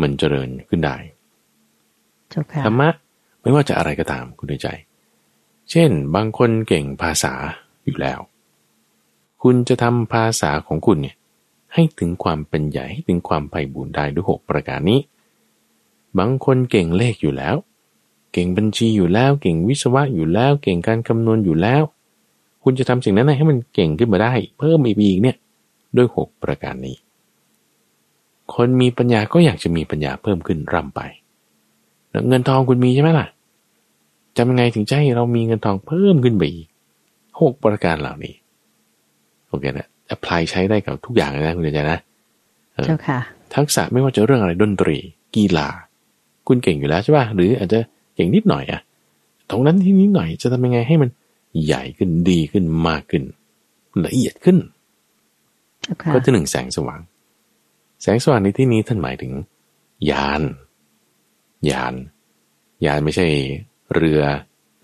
มันเจริญขึ้นได้ธรรมะไม่ว่าจะอะไรก็ตามคุณใจ เช่น บางคนเก่งภาษาอยู่แล้ว คุณจะทำภาษาของคุณเนี่ยให้ถึงความเป็นใหญ่ให้ถึงความไพ่บุญได้ด้วยหกประการนี้ บางคนเก่งเลขอยู่แล้ว เก่งบัญชีอยู่แล้ว เก่งวิศวะอยู่แล้ว เก่งการคำนวณอยู่แล้ว คุณจะทำสิ่งนั้นให้มันเก่งขึ้นมาได้ เพิ่มอีกเนี่ยด้วยหกประการนี้ คนมีปัญญาก็อยากจะมีปัญญาเพิ่มขึ้นร่ำไป เงินทองคุณมีใช่ไหมล่ะจำยังไงถึงจะให้เรามีเงินทองเพิ่มขึ้นไปอีกหกประการเหล่านี้โอเคนะแอพพลายใช้ได้กับทุกอย่างเลยนะคุณเจนะเจ้าค่ะ ทักษะไม่ว่าจะเรื่องอะไรดนตรี กีฬา คุณเก่งอยู่แล้วใช่ป่ะหรืออาจจะเก่งนิดหน่อยอะตรงนั้นที่นิดหน่อยจะทำยังไงให้มันใหญ่ขึ้นดีขึ้นมากขึ้น ละเอียดขึ้น ก็จะหนึ่งแสงสว่าง แสงสว่างในที่นี้ท่านหมายถึง ยาน ยาน ยานไม่ใช่เรือ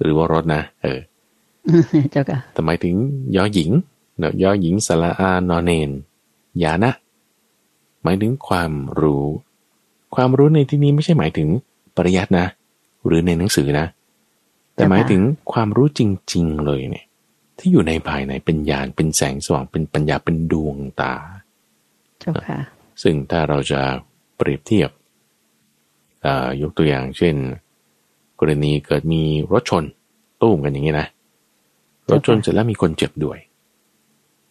หรือว่ารถนะ เออ เจ้าค่ะแต่หมายถึงยอหญิงเนาะยอหญิงสระอานอนเนนยานะ หมายถึงความรู้ ความรู้ในที่นี้ไม่ใช่หมายถึงปริยัตินะ หรือในหนังสือนะ แต่หมายถึงความรู้จริง ๆ เลยเนี่ย ที่อยู่ในภายในเป็นญาณเป็นแสงสว่างเป็นปัญญาเป็นดวงตา เจ้าค่ะ ซึ่งถ้าเราจะเปรียบเทียบยกตัวอย่างเช่น กรณีเกิดมีรถชนตู้มกันอย่างนี้นะ รถชนเสร็จแล้วมีคนเจ็บด้วย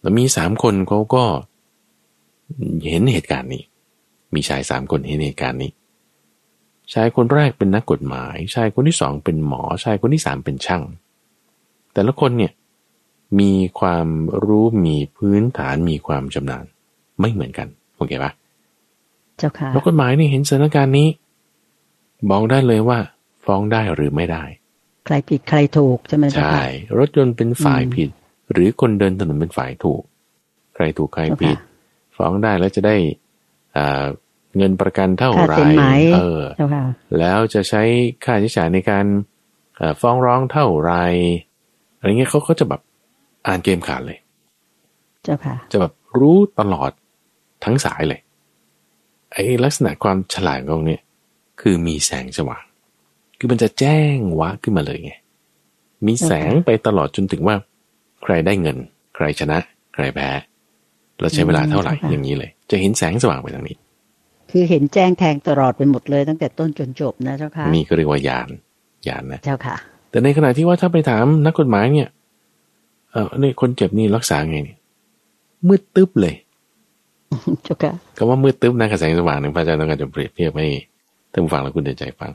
แล้วมีสามคนเขาก็เห็นเหตุการณ์นี้ มีชายสามคนเห็นเหตุการณ์นี้ ชายคนแรกเป็นนักกฎหมาย ชายคนที่สองเป็นหมอ ชายคนที่สามเป็นช่าง แต่ละคนเนี่ยมีความรู้มีพื้นฐานมีความชำนาญไม่เหมือนกัน โอเคปะเจ้าค่ะนักกฎหมายนี่เห็นสถานการณ์นี้ บอกได้เลยว่า ฟ้องได้หรือไม่ได้ ใครผิดใครถูกใช่ไหมใช่ รถยนต์เป็นฝ่ายผิด หรือคนเดินถนนเป็นฝ่ายถูก ใครถูกใครผิด ฟ้องได้แล้วจะได้เงินประกันเท่าไหร่เออแล้วจะใช้ค่าใช้จ่ายในการฟ้องร้องเท่าไหร่อะไรเงี้ยเขาก็จะแบบอ่านเกมขาดเลย เจ้าค่ะ จะแบบรู้ตลอด ทั้งสายเลยไอ้ลักษณะความฉลาดของเนี่ยคือมีแสงสว่าง คือมันจะแจ้งวะขึ้นมาเลยไง มีแสงไปตลอดจนถึงว่า ใครได้เงิน ใครชนะ ใครแพ้เราใช้เวลาเท่าไหร่อย่างนี้เลย จะเห็นแสงสว่างไปทางนี้ คือเห็นแจ้งแทงตลอดไปหมดเลย ตั้งแต่ต้นจนจบนะเจ้าค่ะนี่ก็เรียกว่ายานยานนะเจ้าค่ะ แต่ในขณะที่ว่าถ้าไปถามนักกฎหมายเนี่ย เออนี่คนเจ็บนี่รักษาไงเนี่ยมืดตึ๊บเลย เจ้าค่ะคำว่ามืดตึ๊บนะกับแสงสว่างหนึ่งพระอาจารย์ต้องการจะเปรียบเทียบให้ท่านฟังแล้วคุณเดินใจฟัง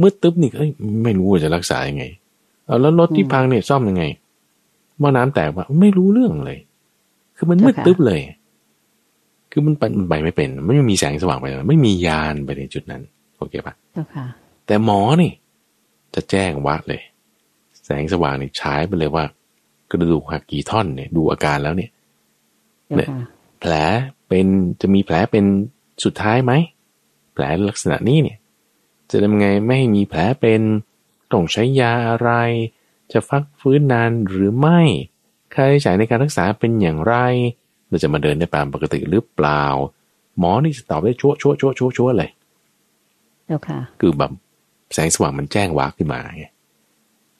มืดตึ๊บนี่เอ้ยไม่รู้ว่าจะรักษายังไงเอาแล้วรถที่พังเนี่ยซ่อมยังไงหม้อน้ำแตกว่าไม่รู้เรื่องเลย คือมันมืดตึ๊บเลย คือมันมันไปไม่เป็น ไม่มีแสงสว่างไปไม่มียานไปในจุดนั้นโอเคปะแต่หมอนี่ จะแจ้งวัดเลย แสงสว่างนี่ใช้ไปเลยว่า กระดูกหักกี่ท่อนเนี่ย ดูอาการแล้วเนี่ยเนี่ยแผล เป็นจะมีแผลเป็นสุดท้ายไหม แผลลักษณะนี้เนี่ย จะทำไงไม่ให้มีแผลเป็นต้องใช้ยาอะไร จะฟักฟื้นนานหรือไม่ ค่าใช้จ่ายในการรักษาเป็นอย่างไร เราจะมาเดินได้ตามปกติหรือเปล่า หมอนี่จะตอบได้ชั่วชั่วชั่วชั่วชั่วเลยเจ้าค่ะ คือแบบแสงสว่างมันแจ้งวาขึ้นมาไง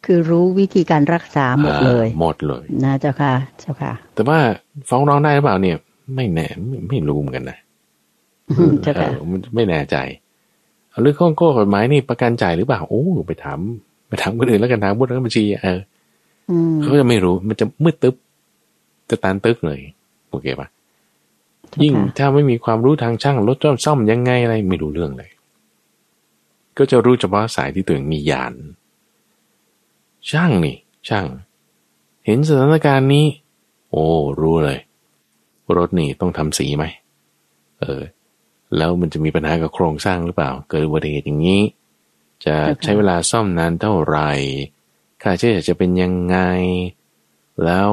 คือรู้วิธีการรักษาหมดเลย หมดเลยนะเจ้าค่ะ เจ้าค่ะ แต่ว่าฟ้องร้องได้หรือเปล่าเนี่ย ไม่แน่ไม่ไม่รู้เหมือนกันนะเจ้าค่ะไม่แน่ใจเรื่องข้อข้อกฎหมายนี่ประกันจ่ายหรือเปล่าโอ้ไปถามไปถามคนอื่นแล้วกันถามบุตรบัญชีเออเขาจะไม่รู้มันจะมืดตึ๊บจะตานตึ๊กเลยโอเคปะยิ่งถ้าไม่มีความรู้ทางช่างรถซ่อมยังไงอะไรไม่รู้เรื่องเลย ก็จะรู้เฉพาะสายที่ตัวเองมียาน ช่างนี่ ช่าง เห็นสถานการณ์นี้ โอ้ รู้เลย รถนี่ต้องทำสีไหม เออ แล้วมันจะมีปัญหากับโครงสร้างหรือเปล่า เกิดอุบัติเหตุอย่างนี้ จะใช้เวลาซ่อมนานเท่าไหร่ ค่าใช้จ่ายจะเป็นยังไง แล้ว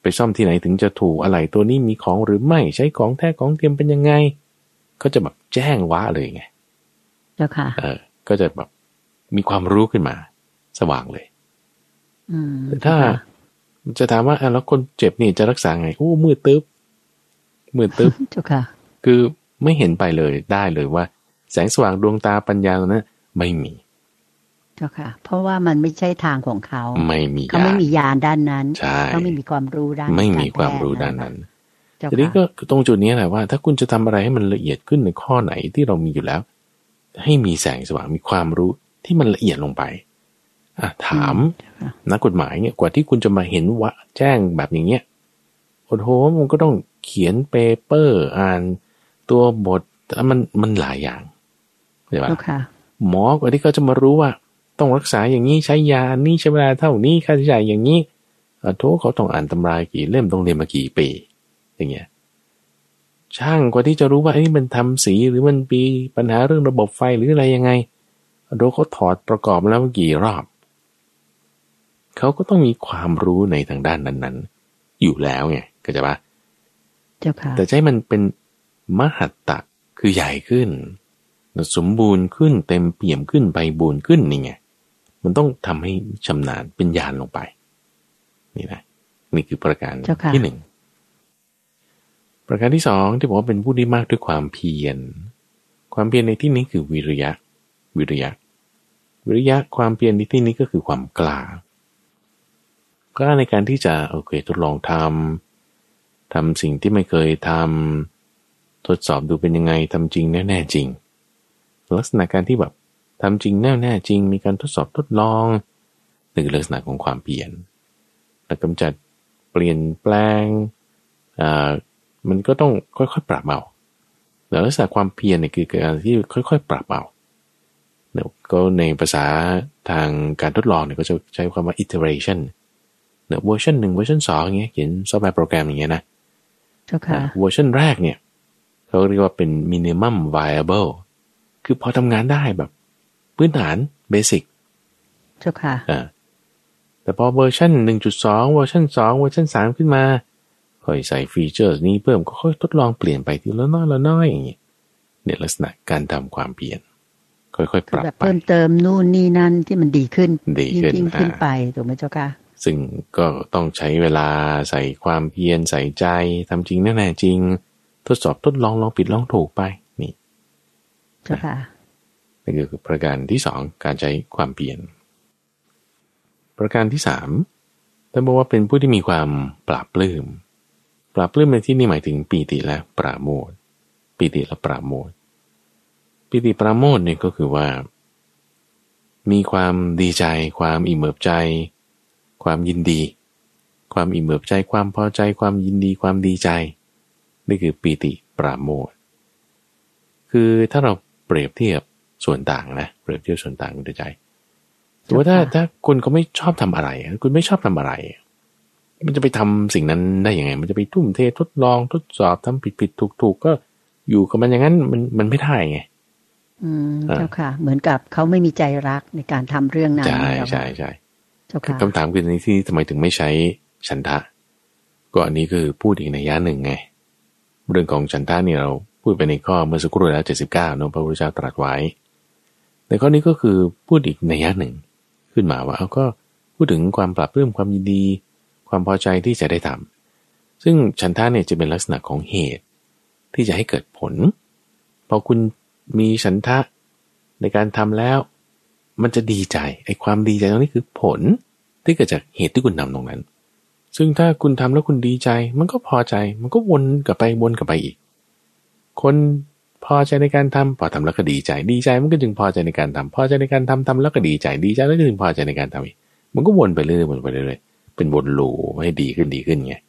ไปซ่อมที่ไหนถึงจะถูกอะไรตัวนี้มีของหรือไม่ใช้ของแท้ของเทียมเป็นยังไง ก็จะแบบแจ้งว้าเลยไงเจ้าค่ะเออ ก็จะแบบมีความรู้ขึ้นมา สว่างเลย อืมถ้าจะถามว่าแล้วคนเจ็บนี่จะรักษาไงโอ้มือตึ๊บ มือตึ๊บเจ้าค่ะคือไม่เห็นไปเลยได้เลยว่า แสงสว่างดวงตาปัญญาตรงนั้นไม่มีเจ้าค่ะ เพราะว่ามันไม่ใช่ทางของเขา ไม่มีเขาไม่มียานด้านนั้นใช่เขาไม่มีความรู้ด้านไม่มีความรู้ด้านนั้นทีนี้ก็ตรงจุดนี้แหละว่า ถ้าคุณจะทำอะไรให้มันละเอียดขึ้นในข้อไหนที่เรามีอยู่แล้ว ให้มีแสงสว่างมีความรู้ที่มันละเอียดลงไปอะถามนักกฎหมายเนี่ยกว่าที่คุณจะมาเห็นว่าแจ้งแบบอย่างเงี้ยโอ้โหมันก็ต้อง เขียนเปเปอร์อ่านตัวบทมันมันหลายอย่างใช่ปะเจ้าค่ะหมอกว่าที่เขาจะมารู้ว่า ต้องรักษาอย่างนี้ใช้ยาอันนี้ใช้เวลาเท่านี้ค่าใช้จ่ายอย่างนี้อะโทเขาต้องอ่านตำรากี่เล่มต้องเรียนมากี่ปีอย่างเงี้ยช่างกว่าที่จะรู้ว่าไอ้นี่มันทำสีหรือมันมีปัญหาเรื่องระบบไฟหรืออะไรยังไงโดเขาถอดประกอบมาแล้วกี่รอบ เขาก็ต้องมีความรู้ในทางด้านนั้น ๆ อยู่แล้วไงก็จะปะ เจ้าค่ะแต่ใจมันเป็นมหัตตะคือใหญ่ขึ้น สมบูรณ์ขึ้นเต็มเปี่ยมขึ้นไปบูรณ์ขึ้นนี่ไงมันต้องทำให้ชำนาญเป็นญาณลงไป นี่นะนี่คือประการเจ้าค่ะที่หนึ่งประการที่สองที่บอกว่าเป็นผู้ที่มากด้วยความเพียร ความเพียรในที่นี้คือวิริยะ วิริยะ วิริยะความเพียรในที่นี้ก็คือความกล้ากล้าในการที่จะโอเคทดลองทำ ทำสิ่งที่ไม่เคยทำทดสอบดูเป็นยังไงทำจริงแน่แน่ๆจริง ลักษณะการที่แบบทำจริงแน่แน่ๆจริง มีการทดสอบทดลองนี่คือลักษณะของความเพียรและกำจัดเปลี่ยนแปลงอ่ามันก็ต้องค่อยๆ ปรับเอาแต่ลักษณะความเพียรเนี่ยคือการที่ค่อยๆ ปรับเอาเดี๋ยวก็ในภาษาทางการทดลองเนี่ยก็จะใช้คำว่า iteration เดี๋ยวเวอร์ชันหนึ่งเวอร์ชันสองอย่างเงี้ยเขียนซอฟต์แวร์โปรแกรมอย่างเงี้ยนะ เจ้าค่ะเวอร์ชันแรกเนี่ยเขาเรียกว่าเป็น minimum viable คือพอทำงานได้แบบ พื้นฐาน basic เจ้าค่ะอ่าแต่พอเวอร์ชัน1.2 เวอร์ชัน2 เวอร์ชัน3 ขึ้นมาค่อยใส่ feature นี้เพิ่มก็ค่อยทดลองเปลี่ยนไปทีละน้อยละน้อยอย่างเงี้ยเนี่ยลักษณะการทำความเปลี่ยน ค่อยๆปคือรับแบบไปเพิ่มเติมนู่นนี่นั่นที่มันดีขึ้นดียิ่งขึ้นยิ่งขึ้นอ่าไปถูกไหมเจ้าค่ะ ซึ่งก็ต้องใช้เวลาใส่ความเพียรใส่ใจทำจริงแน่ๆจริง ทดสอบทดลองลองผิดลองถูกไปนี่เจ้าค่ะนี่คือประการที่สองการใช้ความเพียรประการที่สามท่านบอกว่าเป็นผู้ที่มีความปราบปลื้มปราบปลื้มในที่นี้หมายถึงปีติและปราโมทย์ปีติและปราโมทย์ปีติปราโมทย์เนี่ยก็คือว่า มีความดีใจ ความอิ่มเอิบใจ ความยินดี ความอิ่มเอิบใจความพอใจความยินดีความดีใจ นี่คือปีติปราโมทย์คือถ้าเราเปรียบเทียบส่วนต่างนะเปรียบเทียบส่วนต่างกันด้วยใจสมมติว่าถ้าค่ะถ้าคนเขาไม่ชอบทำอะไร คุณไม่ชอบทำอะไร มันจะไปทำสิ่งนั้นได้ยังไง มันจะไปทุ่มเททดลองทดสอบทำผิดผิดถูกถูกก็อยู่กับมันอย่างนั้นมันมันไม่ได้ไง อืมอ่าเจ้าค่ะ เหมือนกับเขาไม่มีใจรักในการทำเรื่องนั้นใช่เจ้าค่ะใช่ใช่เจ้า คำถามคือในที่ทำไมถึงไม่ใช้ฉันทะ ก็อันนี้คือพูดอีกในยะหนึ่งไง เรื่องของฉันทะเนี่ยเราพูดไปในข้อเมื่อสักครู่แล้วเจ็ดสิบเก้านอะพระพุทธเจ้าตรัสไว้ แต่ข้อนี้ก็คือพูดอีกในยะหนึ่ง ขึ้นมาว่าเอาก็พูดถึงความปรับเรื่มความยินดี ความพอใจที่จะได้ทำซึ่งฉันทะเนี่ยจะเป็นลักษณะของเหตุ ที่จะให้เกิดผลพอคุณมีฉันทะในการทำแล้ว มันจะดีใจไอ้ความดีใจตรงนี้คือผลที่เกิดจากเหตุที่คุณทำตรงนั้น ซึ่งถ้าคุณทำแล้วคุณดีใจ มันก็พอใจ มันก็วนกลับไปวนกลับไปอีก คนพอใจในการทำพอทำแล้วก็ดีใจ ดีใจมันก็จึงพอใจในการทำพอใจในการทำทำแล้วก็ดีใจดีใจแล้วจึงพอใจในการทำอีกมันก็วนไปเรื่อยๆวนไปเรื่อยๆเป็นวนลูปให้ดีขึ้นดีขึ้นไงอะ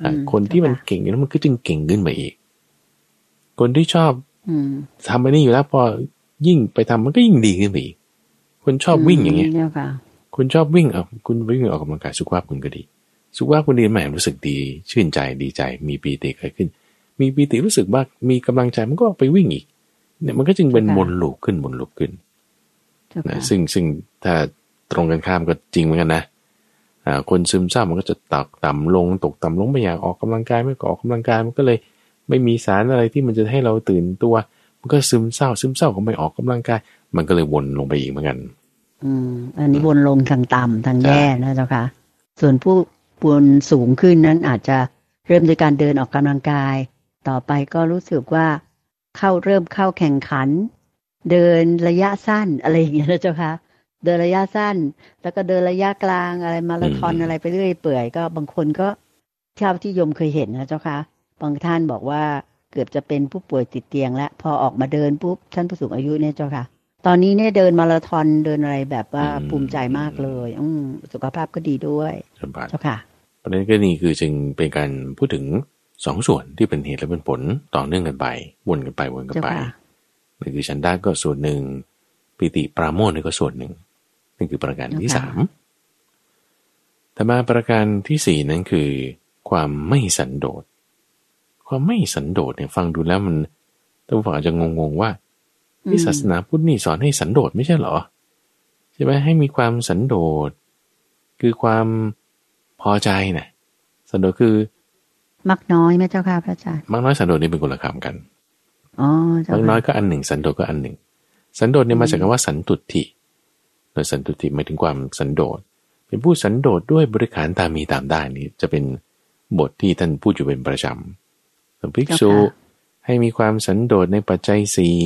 อืมคนที่มันเจ้าค่ะเก่งอยู่แล้วมันก็จึงเก่งขึ้นไปอีก คนที่ชอบอืมทำไปนี่อยู่แล้วพอยิ่งไปทำมันก็ยิ่งดีขึ้นไปอีก คนชอบวิ่งอย่างเงี้ยเจ้าค่ะคุณชอบวิ่งอะคุณวิ่งออกกำลังกายสุขภาพคุณก็ดี สุขภาพคุณดีแหมรู้สึกดีชื่นใจดีใจ มีปีติเกิดขึ้น มีปีติรู้สึกว่ามีกำลังใจมันก็ไปวิ่งอีก เนี่ยมันก็จึงเป็นค่ะวนลูปขึ้นวนลูปขึ้นเจ้านะค่ะซึ่งซึ่งถ้าตรงกันข้ามก็จริงเหมือนกันนะอ่าคนซึมเศร้ามันก็จะตกต่ำลงตกต่ำลงไม่อยากออกกำลังกายไม่ก็ออกกำลังกายมันก็เลย ไม่มีสารอะไรที่มันจะให้เราตื่นตัว มันก็ซึมเศร้า ซึมเศร้าก็ไม่ออกกำลังกาย มันก็เลยวนลงไปอีกเหมือนกัน อืม อันนี้วนลงทางต่ำทางใช่แย่นะเจ้าค่ะ ส่วนผู้บนสูงขึ้นนั้นอาจจะเริ่มด้วยการเดินออกกำลังกาย ต่อไปก็รู้สึกว่าเข้าเริ่มเข้าแข่งขัน เดินระยะสั้นอะไรอย่างเงี้ยนะเจ้าค่ะเดินระยะสั้น แล้วก็เดินระยะกลางอะไรมาราธอนอืมอะไรไปเรื่อยเปื่อยก็บางคนก็เท่าที่โยมเคยเห็นนะเจ้าค่ะบางท่านบอกว่า เกือบจะเป็นผู้ป่วยติดเตียงแล้วพอออกมาเดินปุ๊บท่านผู้สูงอายุเนี่ยเจ้าค่ะ ตอนนี้เนี่ยเดินมาราธอนเดินอะไรแบบว่าอืมภูมิใจมากเลย อืมสุขภาพก็ดีด้วยสัมผัสเจ้าค่ะเพราะฉะนั้นก็นี่คือจึงเป็นการพูดถึงสองส่วนที่เป็นเหตุและเป็นผลต่อเนื่องกันไปวนกันไปวนกันเจ้าไปค่ะนี่คือฉันทะก็ส่วนหนึ่งปิติปราโมทย์นี่ก็ส่วนหนึ่งนี่คือประการที่ค่ะสามแต่มาประการที่สี่นั้นคือ ความไม่สันโดษ ความไม่สันโดษเนี่ยฟังดูแล้วมันท่านผู้ฟังอาจจะงงๆว่าที่ศาสนาพุทธนี่สอนให้สันโดษไม่ใช่เหรอใช่ไหมให้มีความสันโดษคือความพอใจนะสันโดษคือ มักน้อยไหมเจ้าค่ะพระอาจารย์มากน้อยสันโดษนี่เป็นคนละคำกันอ๋อเจ้าบางน้อยค่ะก็อันหนึ่ง สันโดษก็อันหนึ่ง สันโดษเนี่ยมาจากคำว่าสันตุติโดยสันตุติหมายถึงความสันโดษเป็นผู้สันโดษด้วยบริขารตามมีตามได้นี้จะเป็นบทที่ท่านพูดอยู่เป็นประจำส่วน ภิกษุให้มีความสันโดษในปัจจัยสี่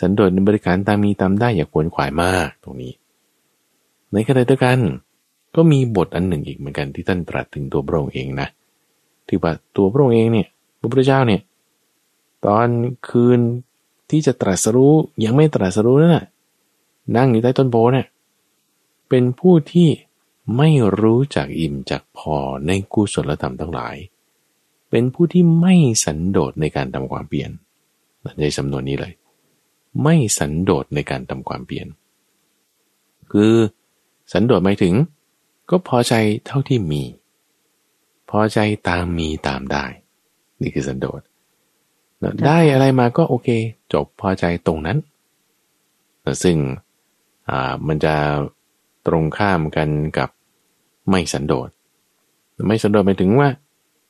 สันโดษในบริขารตามมีตามได้อย่าขวนขวายมากตรงนี้ ในขณะเดียวกัน ก็มีบทอันหนึ่งอีกเหมือนกันที่ท่านตรัสถึงตัวพระองค์เองนะที่ว่าตัวพระองค์เองเนี่ยพระพุทธเจ้าเนี่ย ตอนคืนที่จะตรัสรู้ยังไม่ตรัสรู้นั่นน่ะนั่งอยู่ใต้ต้นโพเนี่ยเป็นผู้ที่ไม่รู้จักอิ่มจากพอในกุศลธรรมทั้งหลาย เป็นผู้ที่ไม่สันโดษในการทำความเปลี่ยนในสำนวนนี้เลย ไม่สันโดษในการทำความเปลี่ยน คือสันโดษหมายถึง ก็พอใจเท่าที่มี พอใจตามมีตามได้ นี่คือสันโดษได้อะไรมาก็โอเค จบพอใจตรงนั้น ซึ่งอ่ามันจะตรงข้ามกันกับไม่สันโดษ ไม่สันโดษหมายถึงว่า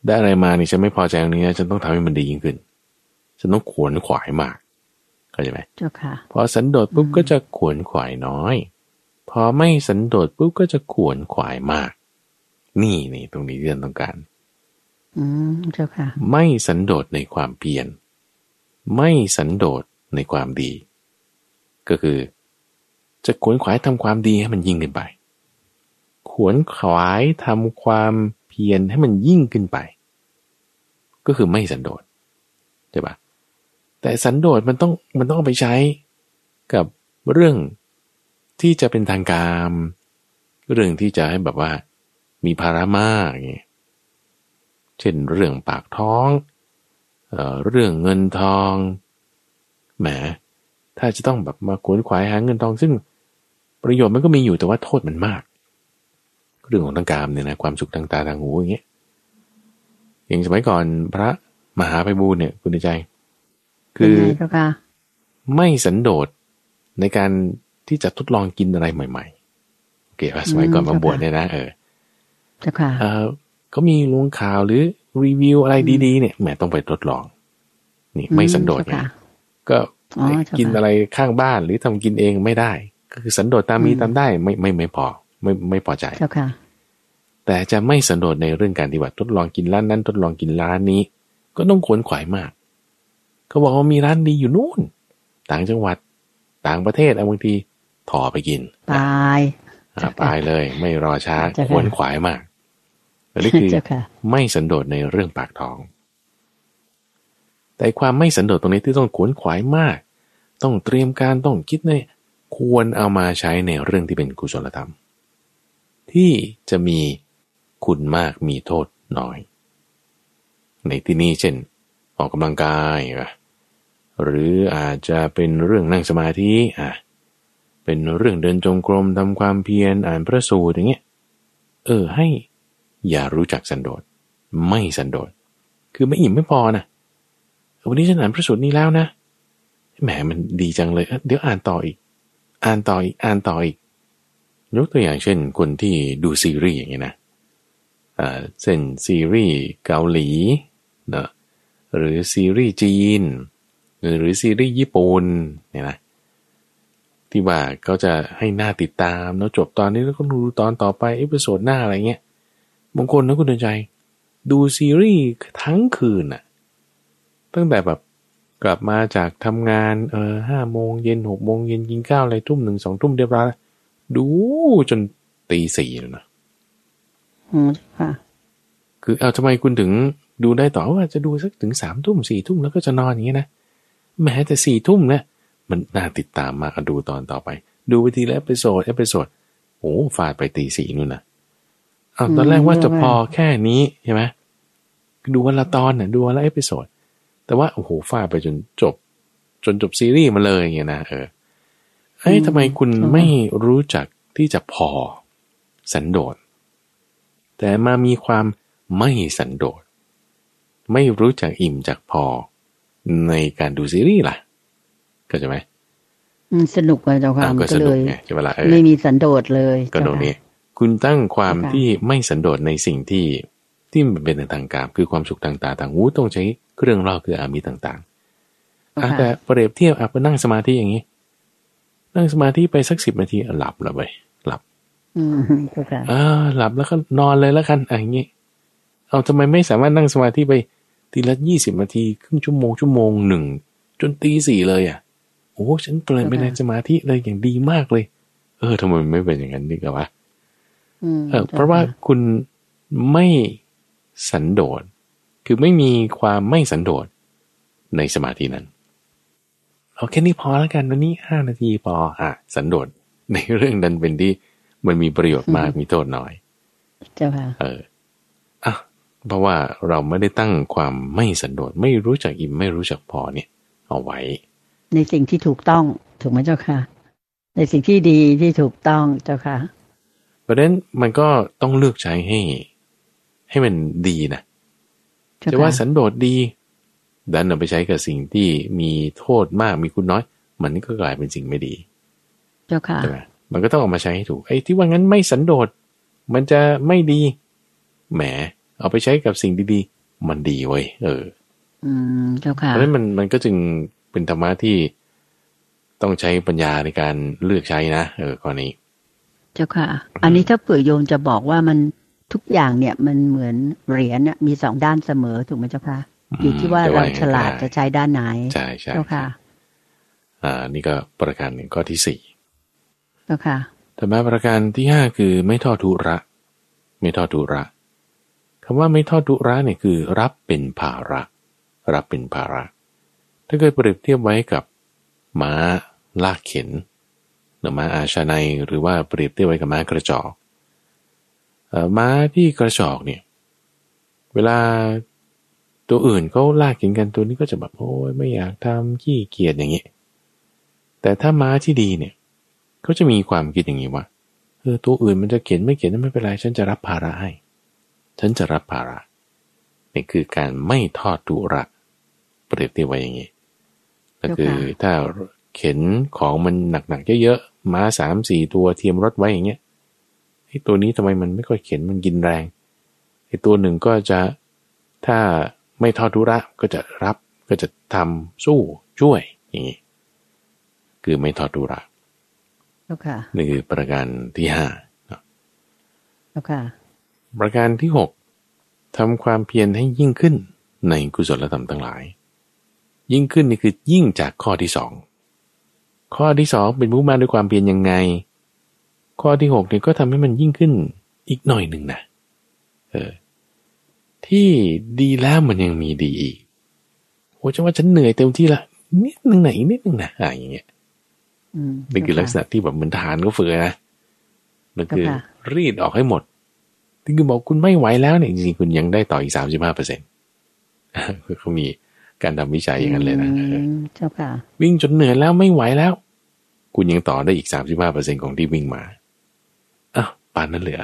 ได้อะไรมานี่ฉันไม่พอใจตรงนี้นะฉันต้องทำให้มันดียิ่งขึ้น ฉันต้องขวนขวายมากเข้าใจไหมเจ้าค่ะ พอสันโดษปุ๊บก็จะขวนขวายน้อย พอไม่สันโดษปุ๊บก็จะขวนขวายมาก นี่นี่ตรงนี้ที่เราต้องการ อืมเจ้าค่ะ ไม่สันโดษในความเพียรไม่สันโดษในความดี ก็คือ จะขวนขวายทำความดีให้มันยิ่งขึ้นไป ขวนขวายทำความ เพียรให้มันยิ่งขึ้นไป ก็คือไม่สันโดษใช่ปะแต่สันโดษมันต้องมันต้องเอาไปใช้กับเรื่องที่จะเป็นทางการ เรื่องที่จะให้แบบว่า มีภาระมากอย่างเงี้ยเช่นเรื่องปากท้องเอ่อเรื่องเงินทองแหมถ้าจะต้องแบบมาขวนขวายหาเงินทอง ซึ่งประโยชน์มันก็มีอยู่แต่ว่าโทษมันมาก เรื่องของทางการเนี่ยนะความสุขทางตาทางหูอย่างเงี้ยอย่างสมัยก่อนพระมหาไพบูลย์เนี่ย คุณใจ คือเป็นไงเจ้าค่ะไม่สันโดษในการที่จะทดลองกินอะไรใหม่ๆโอเคป่ะสมัยก่อนมาบวชเนี่ยนะเออเจ้าค่ะเออก็มีลงข่าวหรือรีวิวอะไรดีๆเนี่ยแหมต้องไปทดลอง นี่ไม่สันโดษเจ้าไงค่ะก็อ๋อเจ้าค่ะกินอะไรข้างบ้านหรือทำกินเองไม่ได้ ก็คือสันโดษตามมีอืมตามได้ไม่ไม่ไม่พอ ไม่ไม่พอใจเจ้าค่ะ แต่จะไม่สันโดษในเรื่องการที่ว่าทดลองกินร้านนั้น ทดลองกินร้านนี้ ก็ต้องขวนขวายมาก เขาบอกว่ามีร้านดีอยู่นู่น ต่างจังหวัด ต่างประเทศเอาบางทีถอไปกิน ตายอ่าไปเลย ไม่รอช้าเจ้าค่ะขวนขวายมากอันนี้คือเจ้าค่ะไม่สันโดษในเรื่องปากท้อง แต่ความไม่สันโดษตรงนี้ที่ต้องขวนขวายมาก ต้องเตรียมการต้องคิดเนี่ยควรเอามาใช้ในเรื่องที่เป็นกุศลธรรม ที่จะมี คุณมากมีโทษน้อย ในที่นี้เช่น ออกกำลังกายหรืออาจจะเป็นเรื่องนั่งสมาธิอะเป็นเรื่องเดินจงกรมทำความเพียรอ่านพระสูตรอย่างเงี้ยเออให้อย่ารู้จักสันโดษไม่สันโดษคือไม่อิ่มไม่พอนะวันนี้ฉันอ่านพระสูตรนี้แล้วนะแหมมันดีจังเลยเดี๋ยวอ่านต่ออีก อ่านต่ออีกอ่านต่ออีกยกตัวอย่างเช่น คนที่ดูซีรีส์อย่างเงี้ยนะ เช่นซีรีส์เกาหลีเนะหรือซีรีส์จีน หรือซีรีส์ญี่ปุ่นเนี่ยนะที่ว่าเขาจะให้หน้าติดตามแล้วจบตอนนี้แล้วก็ดูตอนต่อไป episode หน้าอะไรเงี้ยบางคนนะคุณเตือนใจ ดูซีรีส์ทั้งคืนน่ะตั้งแต่แบบกลับมาจากทำงานเออห้าโมงเย็นหกโมงเย็นกินข้าวอะไรทุ่มหนึ่งสองทุ่มเรียบร้อยดูจนตีสี่แล้วนะ อืมเจ้าค่ะ คือเอาทำไมคุณถึงดูได้ต่อว่าจะดูสักถึงสามทุ่มสี่ทุ่มแล้วก็จะนอนอย่างเงี้ยนะแม้แต่สี่ทุ่มนะมันน่าติดตามมากอะดูตอนต่อไป ดูไปทีละ episode episode โอ้ฟาดไปตีสี่นู่นนะอ้าวตอนแรกว่าจะพอแค่นี้ใช่ไหมดูวันละตอนน่ะดูวันละ episode แต่ว่าโอ้โหฟาดไปจนจบ จนจบซีรีส์มาเลยอย่างเงี้ยนะเออเฮ้ยทำไมคุณไม่รู้จักที่จะพอ สันโดษ แต่มามีความไม่สันโดษ ไม่รู้จักอิ่มจากพอในการดูซีรีส์ล่ะก็จะไหมอืมสนุกอะเจ้าค่ะอ่าก็ก็สเลนุกยไงใช่ไหมล่ะเออไม่มีสันโดษเลยก็ตรงนี้คุณตั้งความที่ไม่สันโดษในสิ่งที่ที่มันเป็นทางการคือความสุขทางตาต่างหูต้องใช้เครื่องล่อคืออามิตต่างๆเจ้าอะค่ะแต่เปรียบเทียบอะไปนั่งสมาธิอย่างนี้ นั่งสมาธิไปสักสิบนาทีอะหลับแล้วไปหลับ อืมเจ้าค่ะอ่าหลับแล้วก็นอนเลยแล้วกันอะอย่างนี้เอาทำไมไม่สามารถนั่งสมาธิไปทีละยี่สิบนาทีครึ่งชั่วโมงชั่วโมงหนึ่งจนตีสี่เลยอะโอ้ฉันเปลี่ยนไปในสมาธิเลยอย่างดีมากเลย เออทำไมมันไม่เป็นอย่างนั้นดีกว่าอืมเออเพราะว่าคุณไม่สันโดษคือไม่มีความไม่สันโดษในสมาธินั้นเอาแค่นี้พอแล้วกันวันนี้ห้านาทีพออะสันโดษในเรื่องนั้นเป็นที่ มันมีประโยชน์มากมีโทษน้อย เจ้าค่ะ เอออะเพราะว่าเราไม่ได้ตั้งความไม่สันโดษไม่รู้จักอิ่มไม่รู้จักพอเนี่ย เอาไว้ ในสิ่งที่ถูกต้องถูกไหมเจ้าค่ะ ในสิ่งที่ดีที่ถูกต้องเจ้าค่ะเพราะฉะนั้นมันก็ต้องเลือกใช้ให้ ให้มันดีนะเจ้าจะว่าค่ะสันโดษดี ดันเอาไปใช้กับสิ่งที่มีโทษมากมีคุณน้อย มันก็กลายเป็นสิ่งไม่ดี เจ้าค่ะใช่ไหม มันก็ต้องเอามาใช้ให้ถูกไอ้ที่ว่างั้นไม่สันโดษมันจะไม่ดีแหม เอาไปใช้กับสิ่งดีๆ มันดีเว้ยเออ อืมเจ้าค่ะเพราะฉะนั้นมันมันก็จึงเป็นธรรมะที่ต้องใช้ปัญญาในการเลือกใช้นะเออข้อนี้ เจ้าค่ะ อันนี้ถ้าเผื่อโยมจะบอกว่ามันทุกอย่างเนี่ยมันเหมือนเหรียญน่ะมีสองด้านเสมอถูกไหมเจ้าค่ะอยู่ที่ว่าจะเราอย่งนั้นฉลาดก็ไจะใช้ด้านไหนใช่ใช่เจ้าค่ะ อ่า นี่ก็ประการหนึ่งข้อที่สี่ เจ้าค่ะธรรมะประการที่ห้าคือไม่ทอดทุระ ไม่ทอดทุระคำว่าไม่ทอดทุระเนี่ยคือ รับเป็นภาระ รับเป็นภาระ ถ้าเกิดเปรียบเทียบไว้กับม้าลากเข็นหรือม้าอาชาในหรือว่าเปรียบเทียบไว้กับม้ากระจอกม้าที่กระจอกเนี่ยเวลาตัวอื่นเขาลากเข็นกันตัวนี้ก็จะแบบโอ้ยไม่อยากทำขี้เกียจอย่างเงี้ยแต่ถ้าม้าที่ดีเนี่ย เขาจะมีความคิดอย่างนี้ว่าเออตัวอื่นมันจะเขียนไม่เขียนนั่นไม่เป็นไรฉันจะรับภาระให้ ฉันจะรับภาระนี่คือการไม่ทอดทุระเปรียบเทียบไว้อย่างนี้ก็คือถ้าเข็นของมันหนักๆเยอะๆม้าสามสี่ตัวเทียมรถไว้อย่างเงี้ยไอ้ตัวนี้ทำไมมันไม่ค่อยเข็นมันกินแรงไอ้ตัวหนึ่งก็จะถ้าไม่ทอดทุระก็จะรับก็จะทำสู้ช่วยอย่างนี้คือไม่ทอดทุระเจ้าค่ะ นี่คือประการที่ห้าเนาะเจ้าค่ะประการที่หกทำความเพียรให้ยิ่งขึ้นในกุศลธรรมทั้งหลาย ยิ่งขึ้นนี่คือยิ่งจากข้อที่สองข้อที่สองเป็นผู้มาด้วยความเพียรยังไง ข้อที่หกเนี่ยก็ทำให้มันยิ่งขึ้นอีกหน่อยหนึ่งนะเออที่ดีแล้วมันยังมีดีอีกโอ้จะว่าฉันเหนื่อยเต็มที่ละนิดนึงไหนะอีกนิดนึงนะอ่าอย่างเงี้ยอืม นี่คือลักษณะที่แบบเหมือนทหารก็ฝึกนะนั่นคือเจ้าค่ะรีดออกให้หมดที่คือบอกคุณไม่ไหวแล้วเนี่ยจริงๆคุณยังได้ต่ออีกสามสิบห้าเปอร์เซ็นต์เขามีการทำวิจัยอย่างนั้นเลยนะอืมเจ้าค่ะ วิ่งจนเหนื่อยแล้วไม่ไหวแล้ว คุณยังต่อได้อีกสามสิบห้าเปอร์เซ็นของที่วิ่งมาอ้าวปานนั้นเหลือ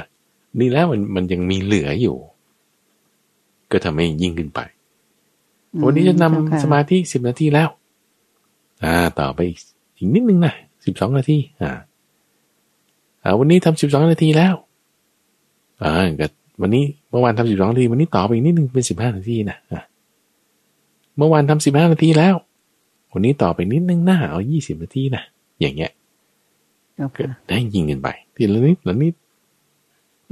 นี่แล้วมันมันยังมีเหลืออยู่ ก็ทำให้ยิ่งขึ้นไป วันนี้จะนำเจ้าค่ะสมาธิสิบนาทีแล้ว อ่า ต่อไป อีกอีกนิดนึงนะสิบสองนาทีอ่าอ่าวันนี้ทำสิบสองนาทีแล้วอ่าก็วันนี้เมื่อวานทำสิบสองนาที วันนี้ต่อไปอีกนิดนึงเป็นสิบห้านาทีนะอะเมื่อวานทำสิบห้านาทีแล้ว วันนี้ต่อไปนิดนึงนะเอายี่สิบนาทีนะอย่างเงี้ยเจ้าก็ค่ะได้ยิงกันไปทีละนิดละนิด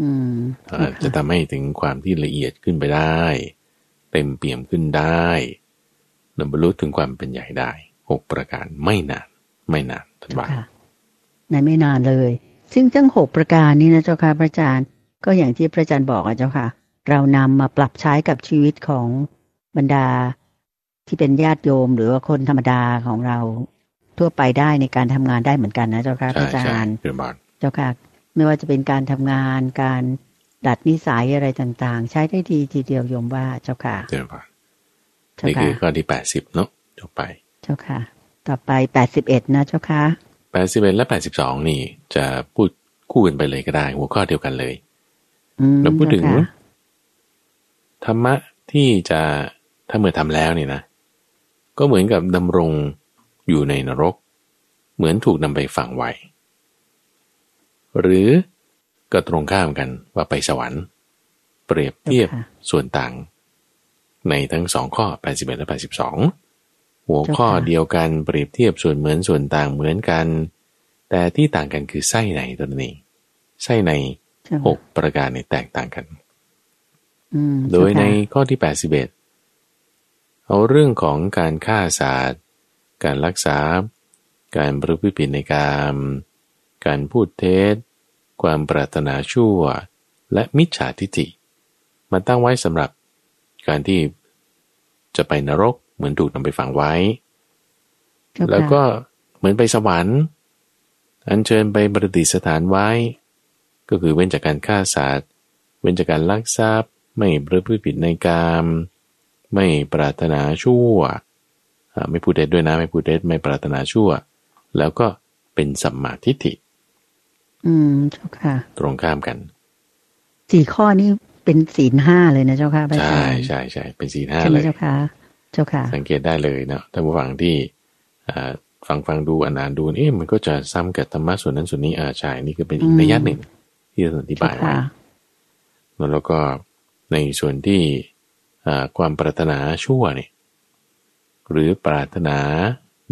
อืมอ่าจะทำให้ถึงความที่ละเอียดขึ้นไปได้ เต็มเปี่ยมขึ้นได้นำบรรลุถึงความเป็นใหญ่ได้หกประการไม่นาน ไม่นานท่านเจ้าว่าค่ะในไม่นานเลย ซึ่งทั้งหกประการนี้นะเจ้าค่ะพระอาจารย์ ก็อย่างที่พระอาจารย์บอกอะเจ้าค่ะ เรานำมาปรับใช้กับชีวิตของบรรดาที่เป็นญาติโยมหรือว่าคนธรรมดาของเราทั่วไปได้ในการทำงานได้เหมือนกันนะเจ้าค่ะพใช่ระอาใช่จารย์เดือนบานเจ้าค่ะ ไม่ว่าจะเป็นการทำงานการดัดนิสัยอะไรต่างๆ ใช้ได้ดีทีเดียวโยมว่าเจ้าค่ะเจริญพรเจ้านี่ค่ะคือข้อที่แปดสิบเนาะจบไป เจ้าค่ะ ต่อไปแปดสิบเอ็ดนะเจ้าค่ะแปดสิบเอ็ดและแปดสิบสองนี่ จะพูดคู่กันไปเลยก็ได้ หัวข้อเดียวกันเลยอืมเราพูดถึงเจ้าค่ะธรรมะที่จะถ้าเมื่อทำแล้วเนี่ยนะ ก็เหมือนกับดำรงอยู่ในนรก เหมือนถูกนำไปฝังไว้หรือก็ตรงข้ามกันว่าไปสวรรค์ เปรียบเทียบเจ้าค่ะส่วนต่าง ในทั้งสองข้อ 81 และ 82 หัวข้อเจ้าค่ะเดียวกันเปรียบเทียบส่วนเหมือนส่วนต่างเหมือนกัน แต่ที่ต่างกันคือไส้ในตัวนี้ไส้ในเจ้าหค่ะกประการในแตกต่างกันอืมโดยในเจ้าค่ะข้อที่81เอาเรื่องของการฆ่าสัตว์การรักษา การประพฤติผิดในกามการพูดเท็จความปรารถนาชั่ว และมิจฉาทิฏฐิมาตั้งไว้สำหรับการที่จะไปนรก เหมือนถูกนำไปฝังไว้เจ้าค่ะแล้วก็เหมือนไปสวรรค์ อัญเชิญไปประดิษฐานไว้ ก็คือเว้นจากการฆ่าสัตว์ เว้นจากการลักทรัพย์ ไม่ประพฤติผิดในกาม ไม่ปรารถนาชั่วอ่าไม่พูดเท็จด้วยนะ ไม่พูดเท็จไม่ปรารถนาชั่ว แล้วก็เป็นสัมมาทิฏฐิ อืมเจ้าค่ะ ตรงข้ามกัน สี่ข้อนี้เป็นศีลห้าเลยนะเจ้าค่ะพระอาใช่จารย์ใช่ใช่เป็นสีห้าใช่ไหมเลยเจ้าค่ะเจ้าค่ะ สังเกตได้เลยเนาะท่านผู้ฟังที่อ่าฟังฟังดูอ่านอ่านดูเอ๊ะมันก็จะซ้ำกับธรรมะส่วนนั้นส่วนนี้อ่าใช่นี่ก็เป็นอีกอืมนัยยะหนึ่ง ที่จะอธิเจ้าบายไว้ค่ะแล้วก็ในส่วนที่อ่าความปรารถนาชั่วเนี่ยหรือปรารถนา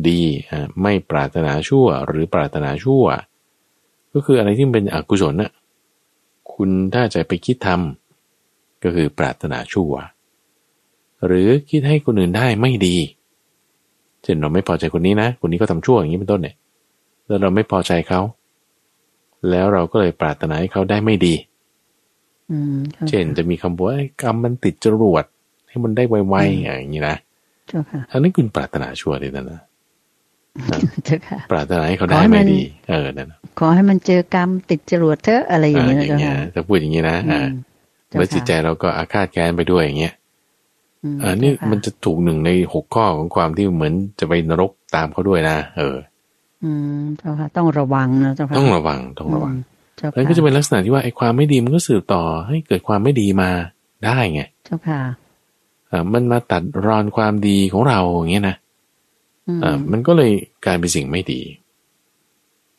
ดีอ่าไม่ปรารถนาชั่ว หรือปรารถนาชั่ว ก็คืออะไรที่มันเป็นอกุศลน่ะคุณถ้าจะไปคิดทำก็คือปรารถนาชั่ว หรือคิดให้คนอื่นได้ไม่ดี เช่นเราไม่พอใจคนนี้นะ คนนี้ก็ทำชั่วอย่างนี้เป็นต้นเนี่ย แล้วเราไม่พอใจเขา แล้วเราก็เลยปรารถนาให้เขาได้ไม่ดีอืมจ้าค่ะเช่นจะมีคำบอกว่าไอ้กรรมมันติดจรวด ให้มันได้ไวๆอย่างนี้นะเจ้าค่ะอันนี้คุณปรารถนาชั่วเลยนะนะเจ้าค่ะปรารถนาให้เขาได้ขอให้มัไม่นดี เออนั่นน่ะขอให้มันเจอกรรมติดจรวดเถอะอะไรอย่างเออนี้อนะย่างเจ้าเงี้ยค่ะถ้าพูดอย่างนี้นะอือ่ามเจ้าแล้วจิตใจค่ะเราก็อาฆาตแค้นไปด้วยอย่างเงี้ยม อ่านี่เจ้าค่ะมันจะถูกหนึ่งในหกข้อของความที่เหมือนจะไปนรกตามเขาด้วยนะ เออ อืมเจ้าค่ะ ต้องระวังนะเจ้าค่ะต้องระวังต้องระวังมเจ้าแล้วค่ะก็จะเป็นลักษณะที่ว่าไอ้ความไม่ดีมันก็สืบต่อให้เกิดความไม่ดีมาได้ไง เจ้าค่ะอ่ามันมาตัดรอนความดีของเราอย่างเงี้ยนะอืมอ่ามันก็เลยกลายเป็นสิ่งไม่ดี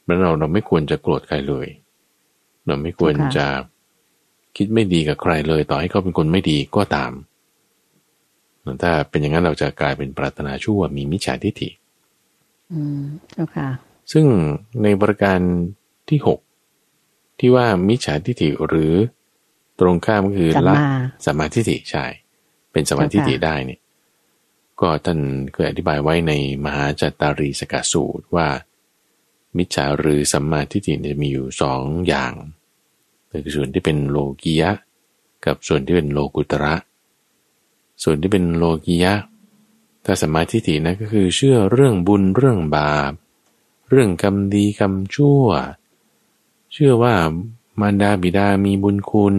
แล้วเราเราไม่ควรจะโกรธใครเลย เราไม่ควรจะคิดไม่ดีกับใครเลย ต่อให้เขาเป็นคนไม่ดีก็ตาม ถ้าเป็นอย่างนั้นเราจะกลายเป็นปรารถนาชั่วมีมิจฉาทิฏฐิ อืมเจ้าค่ะ ซึ่งในประการที่หกที่ว่ามิจฉาทิฏฐิหรือตรงข้ามก็คือสัมละมาสัมมาทิฏฐิใช่เป็นสัมมาทิฏฐิได้เนี่ย ก็ท่านเคยอธิบายไว้ในมหาจัตตารีสกสูตรว่า มิจฉาหรือสัมมาทิฏฐิเนี่ยจะมีอยู่สองอย่างคือส่วนที่เป็นโลกียะ กับส่วนที่เป็นโลกุตระ ส่วนที่เป็นโลกียะ ถ้าสัมมาทิฏฐินะก็คือเชื่อเรื่องบุญเรื่องบาป เรื่องกรรมดีกรรมชั่ว เชื่อว่ามารดาบิดามีบุญคุณ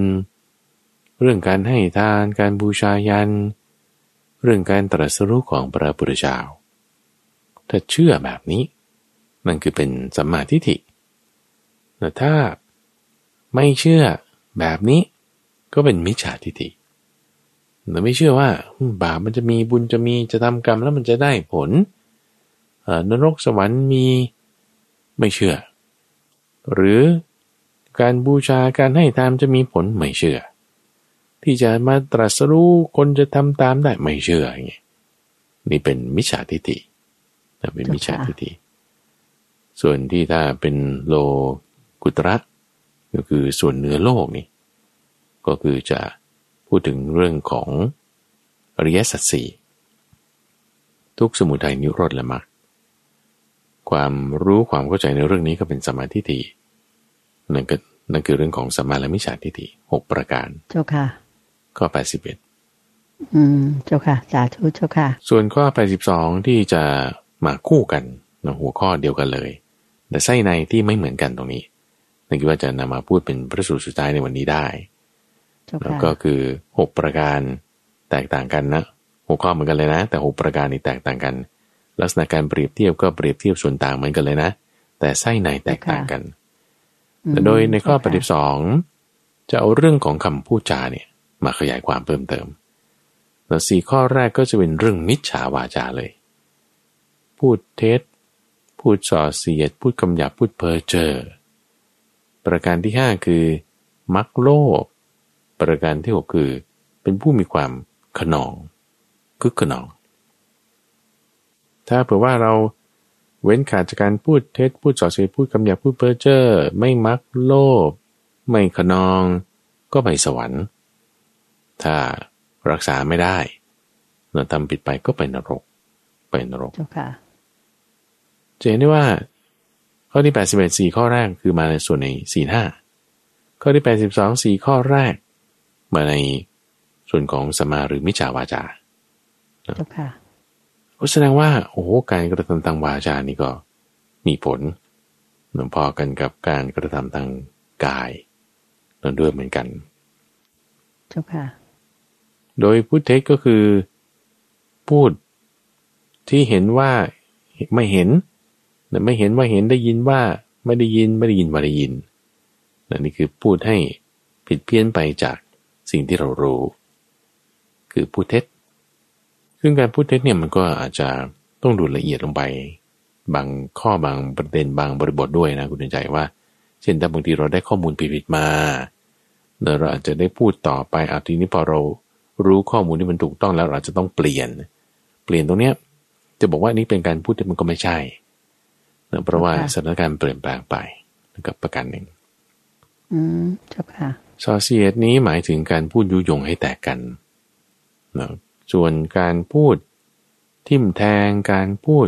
เรื่องการให้ทานการบูชายัน เรื่องการตรัสรู้ของพระพุทธเจ้าถ้าเชื่อแบบนี้นั่นคือเป็นสัมมาทิฏฐิแต่ถ้าไม่เชื่อแบบนี้ก็เป็นมิจฉาทิฏฐิ แต่ไม่เชื่อว่าบาปมันจะมีบุญจะมีจะทำกรรมแล้วมันจะได้ผลนรกสวรรค์มีไม่เชื่อ หรือการบูชาการให้ทานจะมีผลไม่เชื่อ ที่จะมาตรัสรู้คนจะทำตามได้ไม่เชื่ออย่างนี้นี่เป็นมิจฉาทิฏฐิเป็นมิจฉาทิฏฐิส่วนที่ถ้าเป็นโลกุตระก็คือส่วนเหนือโลกนี่ก็คือจะ พูดถึงเรื่องของอริยสัจสี่ทุกสมุทัยนิโรธและมรรคความรู้ความเข้าใจในเรื่องนี้ก็เป็นสมมาธิฏฐินั่นก็นั่นคือเรื่องของสมมาและมิจฉาทิฏฐิหกประการ เจ้าค่ะ ข้อ81อืม เจ้าค่ะ สาธุเจ้าค่ะ ส่วนข้อ82ที่จะมาคู่กันนะหัวข้อเดียวกันเลย แต่ไส้ในที่ไม่เหมือนกันตรงนี้นึกว่าจะนำมาพูดเป็นพระสูตรสุดท้ายในวันนี้ได้เจ้า แล้วค่ะก็คือหกประการแตกต่างกันนะหัวข้อเหมือนกันเลยนะ แต่หกประการนี้แตกต่างกัน ลักษณะการเปรียบเทียบก็เปรียบเทียบส่วนต่างเหมือนกันเลยนะ แต่ไส้ในแตกต่างกันอืมแต่โดยในข้อปเจ้าฏิค่ะบัติสองจะเอาเรื่องของคำพูดจาเนี่ยมาขยายความเพิ่มเติมแล้วสี่ข้อแรกก็จะเป็นเรื่องมิจฉาวาจาเลย พูดเท็จ พูดส่อเสียด พูดคำหยาบพูดเพ้อเจ้อประการที่ห้าคือ มักโลภ ประการที่หกคือ เป็นผู้มีความขนองคึกขนอง ถ้าเผื่อว่าเราเว้นขาดจากการพูดเท็จพูดส่อเสียดพูดคำหยาบพูดเพ้อเจ้อไม่มักโลภไม่ขนอง ก็ไปสวรรค์ ถ้ารักษาไม่ได้เราทำผิดไปก็ไปนรก ไปนรกเจ้าค่ะจะเห็นได้ว่า ข้อที่81สี่ข้อแรกคือมาในส่วนในสี่ห้าข้อที่82สี่ข้อแรก มาในส่วนของสมมาหรือมิจฉาวาจาเจ้าค่ะก็แสดงว่า โอ้โหการกระทำทางวาจานี่ก็มีผลเหมือนพอกันกับการกระทำทางกายนั่นด้วยเหมือนกัน เจ้าค่ะ โดยพูดเท็จก็คือพูดที่เห็นว่าไม่เห็นแต่ไม่เห็นว่าเห็นได้ยินว่าไม่ได้ยินไม่ได้ยินว่าได้ยินนั่นนี่คือพูดให้ผิดเพี้ยนไปจาก สิ่งที่เรารู้ คือพูดเท็จ ซึ่งการพูดเท็จเนี่ยมันก็อาจจะต้องดูละเอียดลงไป บางข้อบางประเด็นบางบริบทด้วยนะคุณใจว่า เช่นถ้าบางทีเราได้ข้อมูลผิดๆมาแล้วเราอาจจะได้พูดต่อไปเอาทีนี้พอเรารู้ข้อมูลที่มันถูกต้องแล้วเราจะต้องเปลี่ยน เปลี่ยนตรงเนี้ยจะบอกว่านี่เป็นการพูดที่มันก็ไม่ใช่เนื่องเพราะว่าค่ะสถานการณ์เปลี่ยนแปลงไปกับประการหนึ่ง อืมเจ้าค่ะ ซอเสียดนี้หมายถึงการพูดยุยงให้แตกกันนะส่วนการพูดทิมแทงการพูด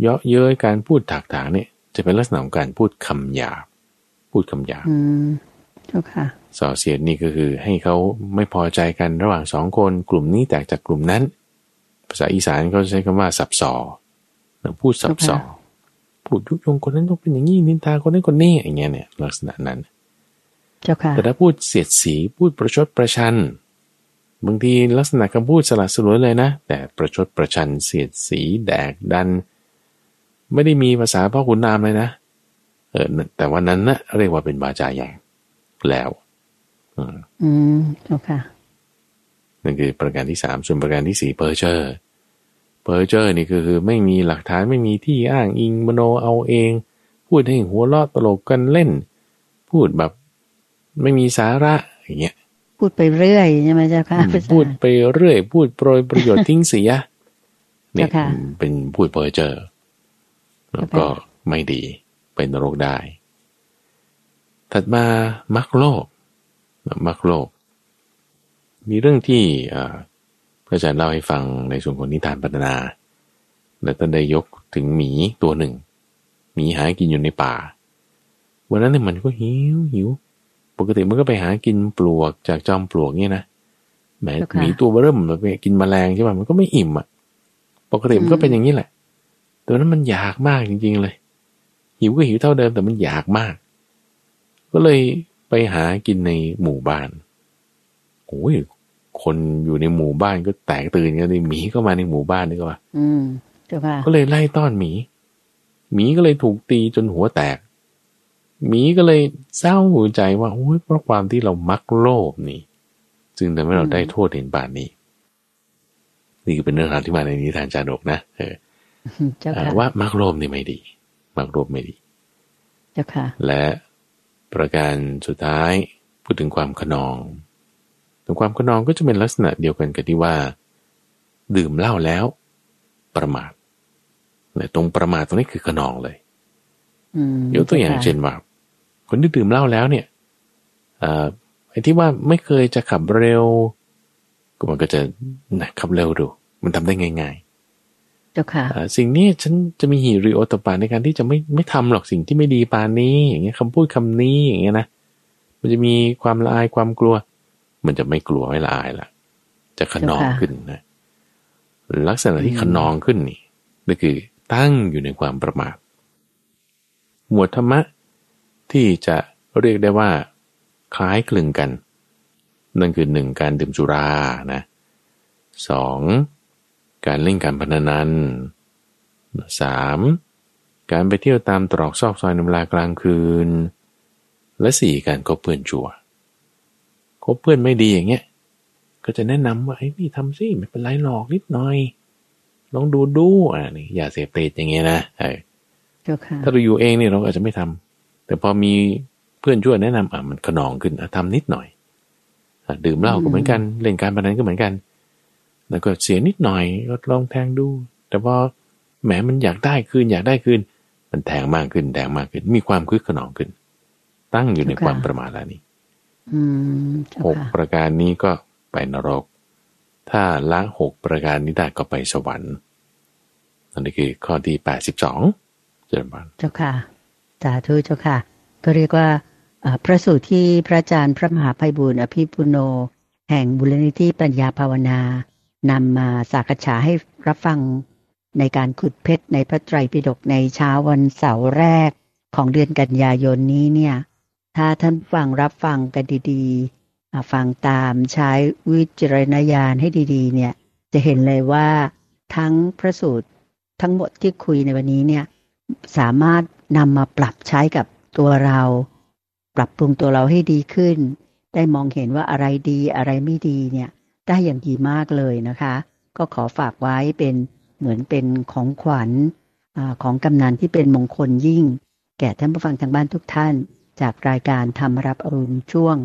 เยาะเย้ยการพูดถากถางเนี่ย จะเป็นลักษณะของการพูดคำหยาบพูดคำหยาบอืมเจ้าค่ะส่อเสียดนี่ก็คือให้เขาไม่พอใจกันระหว่างสองคนกลุ่มนี้แตกจากกลุ่มนั้น ภาษาอีสานเขาใช้คำว่าสับสอนะพูดสับสอค่ะพูดยุยงคนนั้นต้องเป็นอย่างนี้นินทาคนนั้นคนนี้อย่างเงี้ยเนี่ยลักษณะนั้นเจ้าค่ะ แต่ถ้าพูดเสียดสีพูดประชดประชัน บางทีลักษณะคำพูดสละสลวยเลยนะ แต่ประชดประชันเสียดสีแดกดัน ไม่ได้มีภาษาพ่อขุนรามเลยนะ เออ แต่อันนั้นนะเรียกว่าเป็นวาจาหยาบแล้วอืมอืมเจ้าค่ะนั่นคือประการที่สามส่วนประการที่สี่เพอร์เจอร์เพอร์เจอร์นี่ก็คือไม่มีหลักฐานไม่มีที่อ้างอิงมโนเอาเอง พูดให้หัวเราะตลกกันเล่น พูดแบบ ไม่มีสาระอย่างเงี้ยพูดไปเรื่อยใช่ไหมเจ้าค่ะอืมภาษาพูดไปเรื่อย พูดโปรยประโยชน์ทิ้งเสียเนี่ยเจ้าค่ะเป็นพูดเพอเจอร์แล้วก็ไม่ดีเป็นนรกได้ ถัดมามักโลก มักโลก มีเรื่องที่อ่าพระอาจารย์เล่าให้ฟังในส่วนของนิทานปัตนาและท่านได้ยกถึงหมีตัวหนึ่งหมีหากินอยู่ในป่า วันนั้นเนี่ยมันก็หิวหิว ปกติมันก็ไปหากินปลวกจากจอมปลวกเนี่ยนะแหมเจ้าค่ะหมีตัวเบิ่มมันไปกินแมลงใช่ป่ะมันก็ไม่อิ่มอะ ปกติมันก็เป็นอย่างนี้แหละแต่วันนั้นมันอยากมากจริง ๆ เลย หิวก็หิวเท่าเดิมแต่มันอยากมาก ก็เลยไปหากินในหมู่บ้านโอ้ยคนอยู่ในหมู่บ้านก็แตกตื่นกันเลยหมีก็มาในหมู่บ้านนี่ก็ว่าอืมเจ้าค่ะก็เลยไล่ต้อนหมี หมีก็เลยถูกตีจนหัวแตก หมีก็เลยเศร้าใจว่าโอ้ยเพราะความที่เรามักโลภนี่ จึงทำให้เราได้โทษเห็นป่านนี้ นี่คือเป็นเรื่องราวที่มาในนิทานจาดกนะเออเจ้าเอ่อค่ะว่ามักโลภนี่ไม่ดี มักโลภไม่ดีเจ้าค่ะ และประการสุดท้ายพูดถึงความขนองถึงความขนองก็จะเป็นลักษณะเดียวกันกับที่ว่า ดื่มเหล้าแล้ว ประมาทเนี่ยตรงประมาทตรงนี้คือขนองเลยอืมยกตัวอย่างจ้ค่ะเช่นว่า คนที่ดื่มเหล้าแล้วเนี่ยเอ่อไอ้ที่ว่าไม่เคยจะขับเร็ว ก็มันก็จะนะขับเร็วดู มันทำได้ง่ายเจ้าค่ะๆอ่าสิ่งนี้ฉันจะมีหิริโอตปาในการที่จะไม่ไม่ทำหรอกสิ่งที่ไม่ดีปานนี้ อย่างเงี้ยคำพูดคำนี้อย่างเงี้ยนะมันจะมีความละอายความกลัว มันจะไม่กลัวไม่ละอายละจะขนองเจ้าค่ะขึ้นนะลักษณะที่ขนองขึ้นนี่นั่นคือตั้งอยู่ในความประมาทหมวดธรรมะ ที่จะเรียกได้ว่าคล้ายคลึงกัน นั่นคือหนึ่งการดื่มสุรานะสองการเล่นการพนันสามการไปเที่ยวตามตรอกซอกซอยในเวลากลางคืน และสี่การคบเพื่อนจัวคบเพื่อนไม่ดีอย่างเงี้ยก็จะแนะนำว่าไอ้นี่ทำสิไม่เป็นไรหรอกนิดหน่อยลองดูดูอะนี่อย่าเสพติดอย่างเงี้ยนะไอ้ถ้าเราอยู่เองเนี่ยเราอาจจะไม่ทำ แต่พอมีเพื่อนช่วยแนะนำอะมันขนองขึ้นทำนิดหน่อยดื่มเหล้าก็เหมือนกันเล่นการพนันก็เหมือนกัน แล้วก็เสียนิดหน่อยก็ลองแทงดู แต่พอแหมมันอยากได้คืนอยากได้คืน มันแทงมากขึ้นแทงมากขึ้น มีความคึกขนองขึ้น ตั้งอยู่ในความประมาทแล้วนี่หกประการนี้ก็ไปนรก ถ้าละหกประการนี้ได้ก็ไปสวรรค์อันนี้คือข้อที่แปดสิบสองเจริญพรเจ้าค่ะ สาธุเจ้าค่ะ ก็เรียกว่าพระสูตรที่พระอาจารย์พระมหาภัยบุญอภิปุโน แห่งบุรณิธิปัญญาภาวนานำมาสักษาให้รับฟังในการขุดเพชรในพระไตรปิฎกในเช้าวันเสาร์แรกของเดือนกันยายนนี้เนี่ย ถ้าท่านฟังรับฟังกันดีๆ ฟังตามใช้วิจารณญาณให้ดีๆ เนี่ย จะเห็นเลยว่าทั้งพระสูตรทั้งหมดที่คุยในวันนี้เนี่ย สามารถ นำมาปรับใช้กับตัวเรา ปรับปรุงตัวเราให้ดีขึ้น ได้มองเห็นว่าอะไรดีอะไรไม่ดีเนี่ย ได้อย่างดีมากเลยนะคะ ก็ขอฝากไว้เป็นเหมือนเป็นของขวัญอของกำนันที่เป็นมงคลยิ่ง แก่ท่านผู้ฟังทางบ้านทุกท่าน จากรายการธรรมรับอรุณช่วง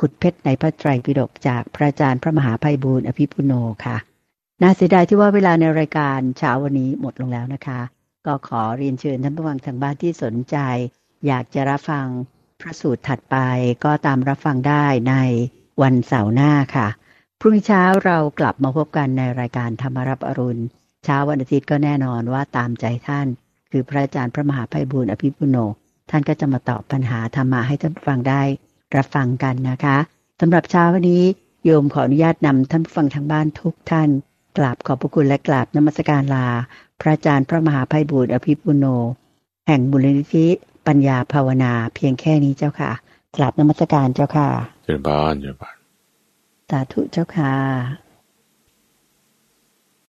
ขุดเพชรในพระไตรปิฎกจากพระอาจารย์พระมหาภัยบูร์อภิปุโนค่ะน่าเสียดายที่ว่าเวลาในรายการเช้าวันนี้หมดลงแล้วนะคะ ก็ขอเรียนเชิญท่านผู้ฟังทางบ้านที่สนใจ อยากจะรับฟังพระสูตรถัดไปก็ตามรับฟังได้ในวันเสาร์หน้าค่ะ พรุ่งนี้เช้าเรากลับมาพบกันในรายการธรรมรับอรุณ เช้าวันอาทิตย์ก็แน่นอนว่าตามใจท่าน คือพระอาจารย์พระมหาไพบุญอภิปุโน ท่านก็จะมาตอบปัญหาธรรมะให้ท่านฟังได้รับฟังกันนะคะสำหรับเช้าวันนี้โยมขออนุญาตนำท่านฟังทางบ้านทุกท่าน กราบขอบพระคุณและกราบนมัสการลา พระอาจารย์พระมหาไพบุญอภิปุโน แห่งบุรณิธิปัญญาภาวนาเพียงแค่นี้เจ้าค่ะกราบนมัสการเจ้าค่ะเจริญพรเจริญพรสาธุเจ้าค่ะ